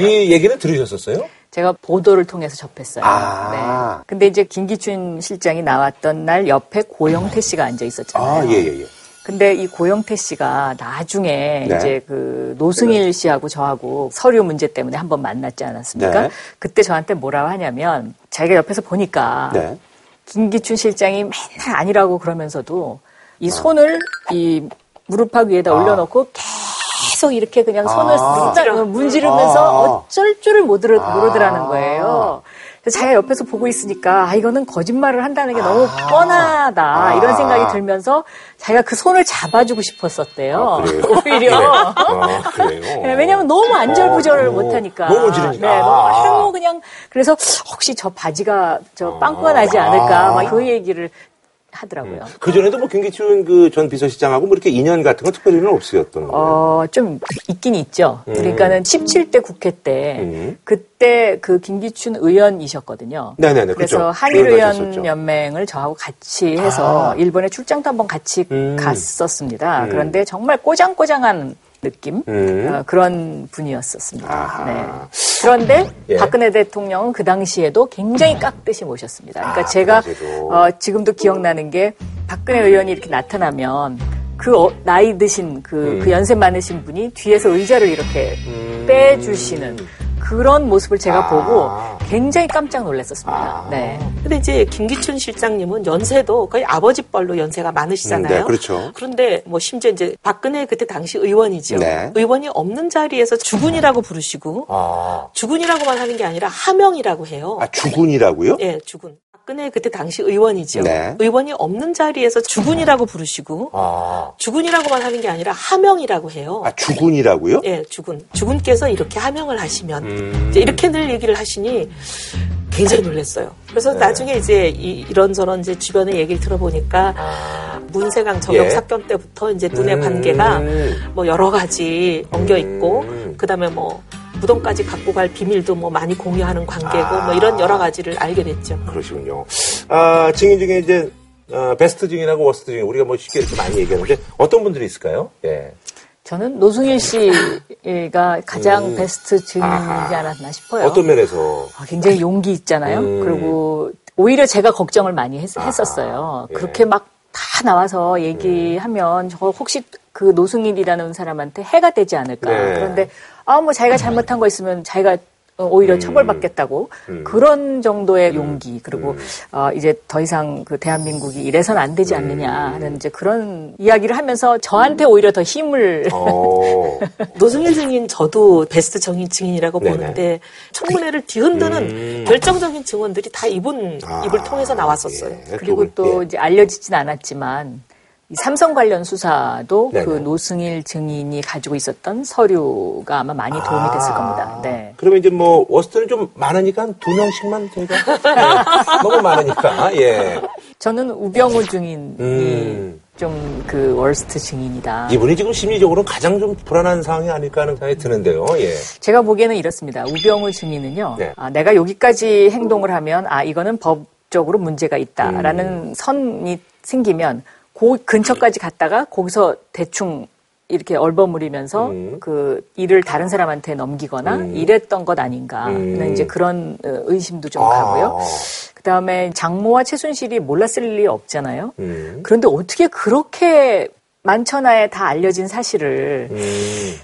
이 얘기는 들으셨었어요? 제가 보도를 통해서 접했어요. 아. 네. 근데 이제 김기춘 실장이 나왔던 날 옆에 고영태 씨가 앉아 있었잖아요. 아, 예, 예, 예. 근데 이 고영태 씨가 나중에 네. 이제 그 노승일 씨하고 저하고 서류 문제 때문에 한번 만났지 않았습니까? 네. 그때 저한테 뭐라고 하냐면 자기가 옆에서 보니까 네. 김기춘 실장이 맨날 아니라고 그러면서도 이 손을 이 무릎팍 위에다 올려놓고 계속 이렇게 그냥 손을 아. 쓰다 문지르면서 아. 어쩔 줄을 모르, 모르더라는 거예요. 그래서 자기가 옆에서 보고 있으니까 아 이거는 거짓말을 한다는 게 너무 뻔하다 아. 이런 생각이 들면서 자기가 그 손을 잡아주고 싶었었대요. 아? 오히려. 아? 네, 왜냐면 너무 안절부절을 못하니까. 너무 지르니까. 네, 너무 아. 너무 그냥 그래서 혹시 저 바지가 저 빵꾸가 나지 않을까 막 그 얘기를 하더라고요. 그 전에도 뭐 김기춘 그 전 비서실장하고 뭐 이렇게 인연 같은 거 특별히는 없으셨던 거예요. 어, 좀 있긴 있죠. 음. 그러니까는 17대 국회 때 음. 그때 그 김기춘 의원이셨거든요. 네네네, 그래서 그렇죠. 한일 의원. 연맹을 저하고 같이 해서 아. 일본에 출장도 한번 같이 음. 갔었습니다. 음. 그런데 정말 꼬장꼬장한 느낌 음. 어, 그런 분이었었습니다. 아하. 네. 그런데 예. 박근혜 대통령은 그 당시에도 굉장히 깍듯이 모셨습니다. 그러니까 아, 제가 그 당시에도. 어, 지금도 기억나는 게 박근혜 의원이 이렇게 나타나면 그 어- 나이 드신 그, 음. 그 연세 많으신 분이 뒤에서 의자를 이렇게 빼주시는 그런 모습을 제가 아. 보고 굉장히 깜짝 놀랐었습니다. 네. 근데 이제 김기춘 실장님은 연세도 거의 아버지 뻘로 연세가 많으시잖아요. 음, 네, 그렇죠. 그런데 뭐 심지어 이제 박근혜 그때 당시 의원이죠. 네. 의원이 없는 자리에서 주군이라고 부르시고 아, 주군이라고만 하는 게 아니라 하명이라고 해요. 아, 주군이라고요? 예, 주군. 박근혜 그때 당시 의원이죠. 네. 의원이 없는 자리에서 주군이라고 부르시고 아, 주군이라고만 하는 게 아니라 하명이라고 해요. 아, 주군이라고요? 예, 주군. 주군께서 이렇게 하명을 하시면 음. 이렇게 늘 얘기를 하시니 굉장히 놀랐어요. 그래서 네. 나중에 이제 이, 런저런 이제 주변의 얘기를 들어보니까 문세강 저격 아. 예. 사건 때부터 이제 눈의 음. 관계가 뭐 여러 가지 엉겨 있고 그다음에 뭐 무덤까지 갖고 갈 비밀도 뭐 많이 공유하는 관계고 뭐 이런 여러 가지를 알게 됐죠. 그러시군요. 아, 증인 중에 이제, 어, 베스트 증인하고 worst 증인, 우리가 뭐 쉽게 이렇게 많이 얘기하는데, 어떤 분들이 있을까요? 예. 저는 노승일 씨가 가장 음. 베스트 증인이지. 않았나 싶어요. 어떤 면에서? 아, 굉장히 용기 있잖아요. 음. 그리고 오히려 제가 걱정을 많이 했, 었어요 예. 그렇게 막 다 나와서 얘기하면 저 혹시 그 노승일이라는 사람한테 해가 되지 않을까. 네. 그런데 아 뭐 자기가 잘못한 거 있으면 자기가 어, 오히려 처벌받겠다고 음. 그런 정도의 용기 그리고 어, 이제 더 이상 그 대한민국이 이래선 안 되지 않느냐 하는 이제 그런 이야기를 하면서 저한테 오히려 더 힘을 어. 노승일 증인 저도 베스트 정인 증인이라고 네네. 보는데 청문회를 뒤흔드는 음. 결정적인 증언들이 다 이분 아, 입을 통해서 나왔었어요. 예. 그리고 또 이제 알려지진 않았지만 이 삼성 관련 수사도 네네. 그 노승일 증인이 가지고 있었던 서류가 아마 많이 도움이 됐을 겁니다. 네. 그러면 이제 뭐, worst는 좀 많으니까 한두 명씩만 저희가. 예. 너무 많으니까, 예. 저는 우병우 증인이 음. 좀 그 worst 증인이다. 이분이 지금 심리적으로 가장 좀 불안한 상황이 아닐까 하는 생각이 드는데요, 예. 제가 보기에는 이렇습니다. 우병우 증인은요. 네. 아, 내가 여기까지 행동을 하면 아 이거는 법적으로 문제가 있다라는 음. 선이 생기면 그 근처까지 갔다가 거기서 대충 이렇게 얼버무리면서 음. 그 일을 다른 사람한테 넘기거나 이랬던 것 아닌가 하는 음. 이제 그런 어, 의심도 좀 아. 가고요. 그다음에 장모와 최순실이 몰랐을 리 없잖아요. 음. 그런데 어떻게 그렇게 만천하에 다 알려진 사실을 음.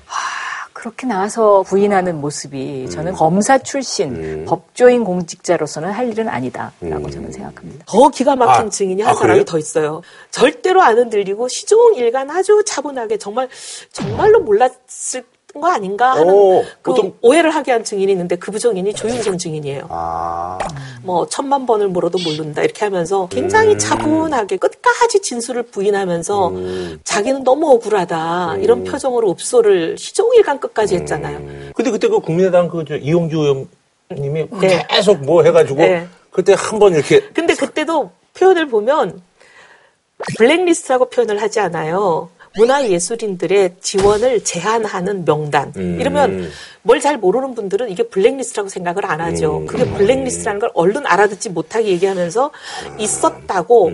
그렇게 나와서 부인하는 모습이 저는 검사 출신 음. 법조인 공직자로서는 할 일은 아니다라고 저는 생각합니다. 더 기가 막힌 아, 증인이 한 아, 사람이 그래요? 더 있어요. 절대로 안 흔들리고 시종일관 아주 차분하게 정말 정말로 몰랐을 거 아닌가 하는 오, 그 보통- 오해를 하게 한 증인이 있는데 그 부정인이 조윤선 증인이에요. 아. 뭐 천만 번을 물어도 모른다 이렇게 하면서 굉장히 음. 차분하게 끝까지 진술을 부인하면서 음. 자기는 너무 억울하다 이런 표정으로 읍소를 시종일관 끝까지 했잖아요. 근데 그때 그 국민의당 그저 이용주 의원님이 네. 계속 뭐 해가지고 네. 그때 한 번 이렇게 근데 그때도 표현을 보면 블랙리스트라고 표현을 하지 않아요. 문화예술인들의 지원을 제한하는 명단. 음. 이러면 뭘 잘 모르는 분들은 이게 블랙리스트라고 생각을 안 하죠. 음. 그게 블랙리스트라는 걸 얼른 알아듣지 못하게 얘기하면서 있었다고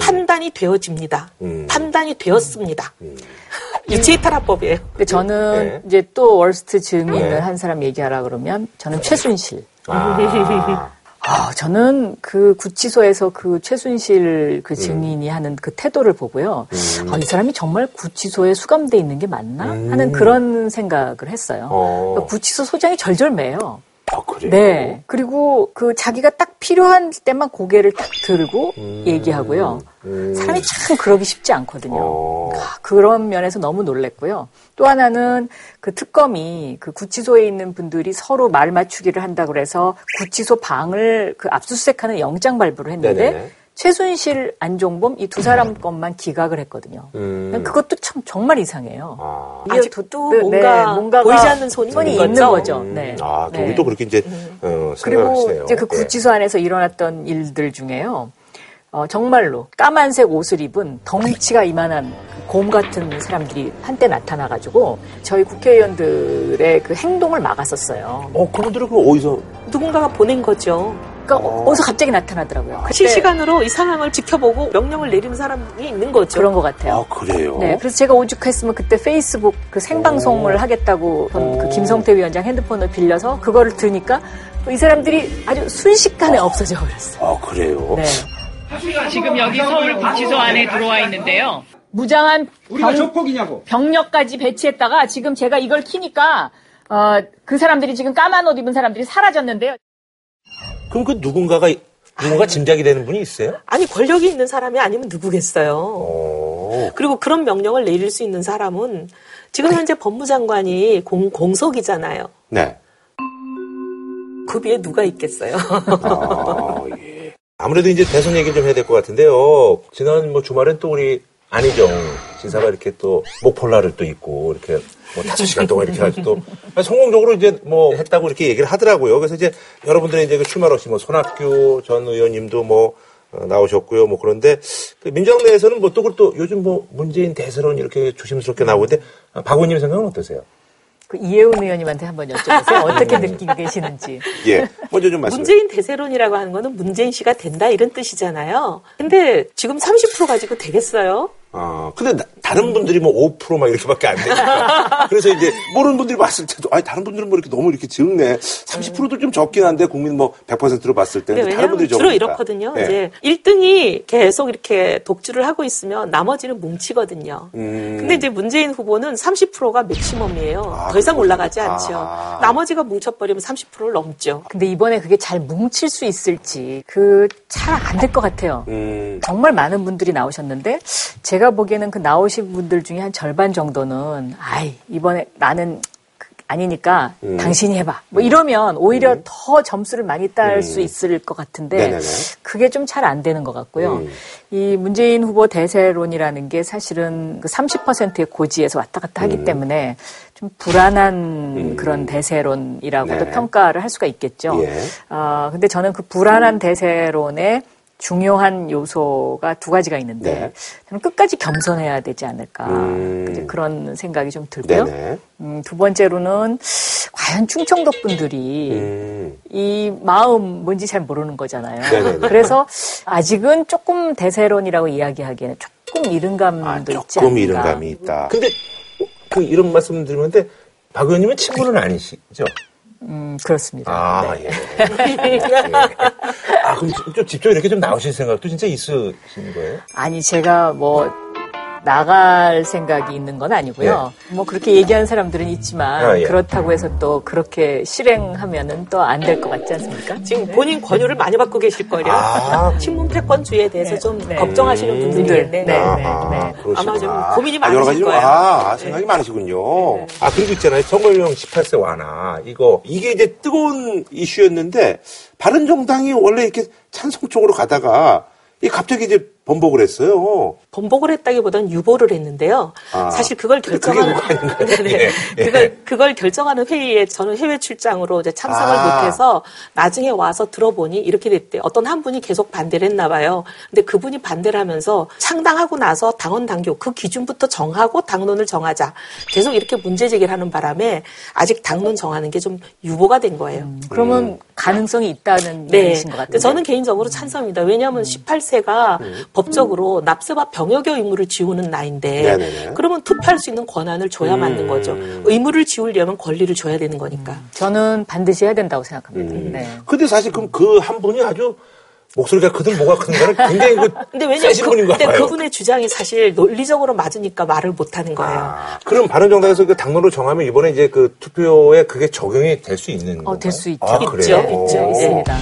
판단이 되어집니다. 음. 판단이 되었습니다. 유체이탈화법이에요. 근데 저는 네. 이제 또 월스트 증인을 네. 한 사람 얘기하라 그러면 저는 최순실. 아. 아, 저는 그 구치소에서 그 최순실 그 증인이 하는 그 태도를 보고요. 음. 아, 이 사람이 정말 구치소에 수감돼 있는 게 맞나? 하는 그런 생각을 했어요. 어. 그러니까 구치소 소장이 절절매요. 아, 그래요? 네. 그리고 그 자기가 딱 필요한 때만 고개를 딱 들고 음. 얘기하고요. 음. 사람이 참 그러기 쉽지 않거든요. 어. 아, 그런 면에서 너무 놀랬고요. 또 하나는 그 특검이 그 구치소에 있는 분들이 서로 말 맞추기를 한다 그래서 구치소 방을 그 압수수색하는 영장 발부를 했는데 네네. 최순실, 안종범 이 두 사람 것만 기각을 했거든요. 음. 그것도 참 정말 이상해요. 아. 아직도 네, 뭔가 뭔가가 보이지 않는 손이 손이 있는 있는 거죠. 거죠. 네. 아, 두 네. 또 그렇게 이제, 어, 생각을 그리고 하시네요. 이제 그 예. 구치소 안에서 일어났던 일들 중에요. 어, 정말로 까만색 옷을 입은 덩치가 이만한 곰 같은 사람들이 한때 나타나가지고 저희 국회의원들의 그 행동을 막았었어요. 어, 그분들은 그럼 어디서? 누군가가 보낸 거죠. 그러니까 어. 디서 갑자기 나타나더라고요. 그때 실시간으로 이 상황을 지켜보고 명령을 내리는 사람이 있는 거죠. 그런 것 같아요. 아, 그래요? 네, 그래서 제가 오죽했으면 그때 페이스북 그 생방송을 하겠다고 그 김성태 위원장 핸드폰을 빌려서 그거를 들으니까 이 사람들이 아주 순식간에 없어져 버렸어요. 아, 그래요? 네. 지금 여기 서울 구치소 안에 들어와 있는데요. 무장한 우리가 적폭이냐고. 병력까지 배치했다가 지금 제가 이걸 키니까 어, 그 사람들이 지금 까만 옷 입은 사람들이 사라졌는데요. 그럼 그 누군가가, 누군가 짐작이 되는 분이 있어요? 아니 권력이 있는 사람이 아니면 누구겠어요. 그리고 그런 명령을 내릴 수 있는 사람은 지금 현재 법무장관이 공, 공석이잖아요. 네. 그 위에 누가 있겠어요. 아, 예. 아무래도 이제 대선 얘기를 좀 해야 될 것 같은데요. 지난 뭐 주말엔 또 우리 안희정 지사가 이렇게 또 목폴라를 또 입고 이렇게 뭐 다섯 시간 동안 이렇게 가지고 또 성공적으로 이제 뭐 했다고 이렇게 얘기를 하더라고요. 그래서 이제 여러분들이 이제 그 출마 없이 뭐 손학규 전 의원님도 뭐 어, 나오셨고요. 뭐 그런데 그 민주당 내에서는 뭐또 그또 요즘 뭐 문재인 대세론 이렇게 조심스럽게 나오는데 아, 박 의원님 생각은 어떠세요? 그 이혜훈 의원님한테 한번 여쭤보세요. 어떻게 느끼고 계시는지. 예, 먼저 좀 말씀. 문재인 대세론이라고 하는 거는 문재인 씨가 된다 이런 뜻이잖아요. 근데 지금 30% 가지고 되겠어요? 아, 근데 나- 다른 분들이 뭐 5%막 이렇게밖에 안 되니까. 그래서 이제 모르는 분들이 봤을 때도, 아니, 다른 분들은 뭐 이렇게 너무 이렇게 적네. 30%도 좀 적긴 한데 국민 뭐 100%로 봤을 때. 네, 다른 분들이 주로 적으니까. 이렇거든요. 예. 이제 1등이 계속 이렇게 독주를 하고 있으면 나머지는 뭉치거든요. 음. 근데 이제 문재인 후보는 30%가 맥시멈이에요. 더 이상 올라가지 않죠. 아. 나머지가 뭉쳐버리면 30%를 넘죠. 근데 이번에 그게 잘 뭉칠 수 있을지 그 잘 안 될 것 같아요. 음. 정말 많은 분들이 나오셨는데 제가 보기에는 그 나오신 분들 중에 한 절반 정도는 아이 이번에 나는 그- 아니니까 음. 당신이 해봐. 뭐 이러면 오히려 더 점수를 많이 딸 수 있을 것 같은데 음. 네네네. 그게 좀 잘 안 되는 것 같고요. 음. 이 문재인 후보 대세론이라는 게 사실은 그 30%의 고지에서 왔다 갔다 음. 하기 때문에 좀 불안한 그런 대세론이라고도 네. 평가를 할 수가 있겠죠. 예. 아, 근데 저는 그 불안한 대세론의 중요한 요소가 두 가지가 있는데 네. 저는 끝까지 겸손해야 되지 않을까 음. 그런 생각이 좀 들고요. 음, 두 번째로는 과연 충청도 분들이 음. 이 마음 뭔지 잘 모르는 거잖아요. 네네네. 그래서 아직은 조금 대세론이라고 이야기하기에는 조금 이른 감도 있지 않나. 조금 이런 감이 있다. 근데 그 이런 말씀 드리는데 박 의원님은 친구는 아니시죠? 음, 그렇습니다. 아, 네. 예. 아, 그럼 좀- 좀 직접 이렇게 좀 나오실 생각도 진짜 있으신 거예요? 아니 제가 뭐 나갈 생각이 있는 건 아니고요. 뭐 그렇게 얘기하는 사람들은 있지만 아, 예. 그렇다고 해서 또 그렇게 실행하면은 또 안 될 것 같지 않습니까? 지금 본인 권유를 많이 받고 계실걸요. 아. 친문 패권주의에 대해서 좀 걱정하시는 분들이겠네. 네, 아, 아마 좀 고민이 아, 여러 많으실 가지 거예요. 아, 생각이 많으시군요. 아, 그리고 있잖아요. 선거용 18세 완화. 이거, 이게 이제 뜨거운 이슈였는데, 바른정당이 원래 이렇게 찬성 쪽으로 가다가, 이 갑자기 이제 번복을 했어요. 번복을 했다기보다는 유보를 했는데요. 아. 사실 그걸 결정하는 뭐가 아닌가요? 네, 예, 예. 그걸 그걸 결정하는 회의에 저는 해외 출장으로 이제 참석을 아. 못해서 나중에 와서 들어보니 이렇게 됐대. 어떤 한 분이 계속 반대를 했나 봐요. 근데 그분이 반대를 하면서 창당하고 나서 당원 당규 그 기준부터 정하고 당론을 정하자. 계속 이렇게 문제 제기를 하는 바람에 아직 당론 정하는 게 좀 유보가 된 거예요. 그러면 가능성이 있다는 네. 얘기신 것 같아요. 저는 개인적으로 찬성입니다. 왜냐하면 18세가 법적으로 납세와 병역의 의무를 지우는 나이인데 네네네. 그러면 투표할 수 있는 권한을 줘야 맞는 거죠. 의무를 지우려면 권리를 줘야 되는 거니까. 저는 반드시 해야 된다고 생각합니다. 네. 근데 사실 그럼 그 한 분이 아주 목소리가 크든 뭐가 크든가는 굉장히 그 근데 왜냐면 그, 분인가 근데 봐요. 그분의 주장이 사실 논리적으로 맞으니까 말을 못 하는 거예요. 그럼 바른정당에서 그 당론을 정하면 이번에 이제 그 투표에 그게 적용이 될 수 있는 건가요? 어, 될 수 있죠. 아? 있죠. 오. 있습니다.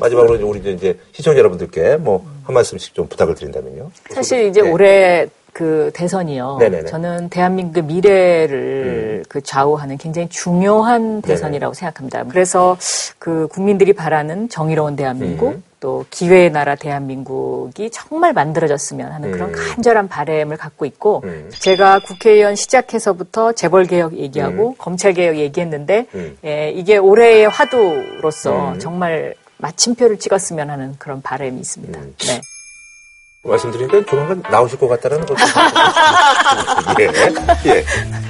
마지막으로 이제 우리 이제 시청자 여러분들께 뭐 한 말씀씩 좀 부탁을 드린다면요. 사실 이제 올해 그 대선이요. 네. 네네네. 저는 대한민국의 미래를 그 좌우하는 굉장히 중요한 대선이라고 생각합니다. 그래서 그 국민들이 바라는 정의로운 대한민국 음. 또 기회의 나라 대한민국이 정말 만들어졌으면 하는 그런 음. 간절한 바램을 갖고 있고 음. 제가 국회의원 시작해서부터 재벌 개혁 얘기하고 검찰 개혁 얘기했는데 음. 예, 이게 올해의 화두로서 음. 정말 마침표를 찍었으면 하는 그런 바람이 있습니다. 네. 말씀드리니까 조만간 나오실 것 같다는 것도. 예. 예.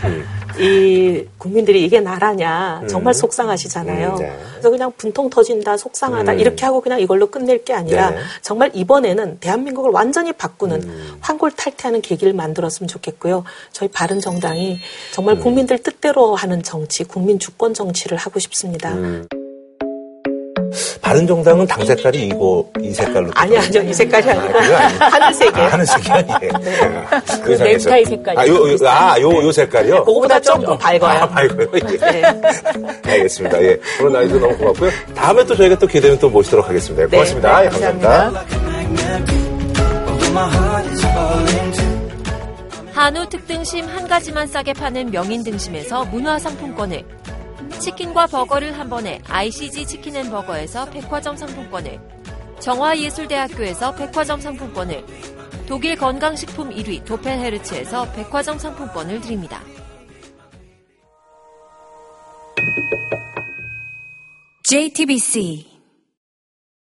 음. 이 국민들이 이게 나라냐 정말 음. 속상하시잖아요. 음, 네. 그래서 그냥 분통 터진다, 속상하다 음. 이렇게 하고 그냥 이걸로 끝낼 게 아니라 네. 정말 이번에는 대한민국을 완전히 바꾸는 음. 환골탈태하는 계기를 만들었으면 좋겠고요. 저희 바른 정당이 정말 음. 국민들 뜻대로 하는 정치, 국민 주권 정치를 하고 싶습니다. 음. 바른 정당은 당 색깔이 이거 이 색깔로 아니 아니요 이 색깔이 아니라 아, 하늘색이에요. 아, 하늘색이 아니에요. 네. 그 넥타이 색깔. 아요 아 요 요 색깔이요. 그거보다 조금 밝아요. 아, 밝아요. 예. 네. 알겠습니다. 예 오늘 나이도 너무 고맙고요. 다음에 또 저희가 또 기대면 또 모시도록 하겠습니다. 네, 고맙습니다. 네, 예, 감사합니다. 한우 특등심 한 가지만 싸게 파는 명인 등심에서 문화 상품권을 치킨과 버거를 한 번에 ICG 치킨 앤 버거에서 백화점 상품권을, 정화예술대학교에서 백화점 상품권을, 독일 건강식품 1위 도펜헤르츠에서 백화점 상품권을 드립니다. JTBC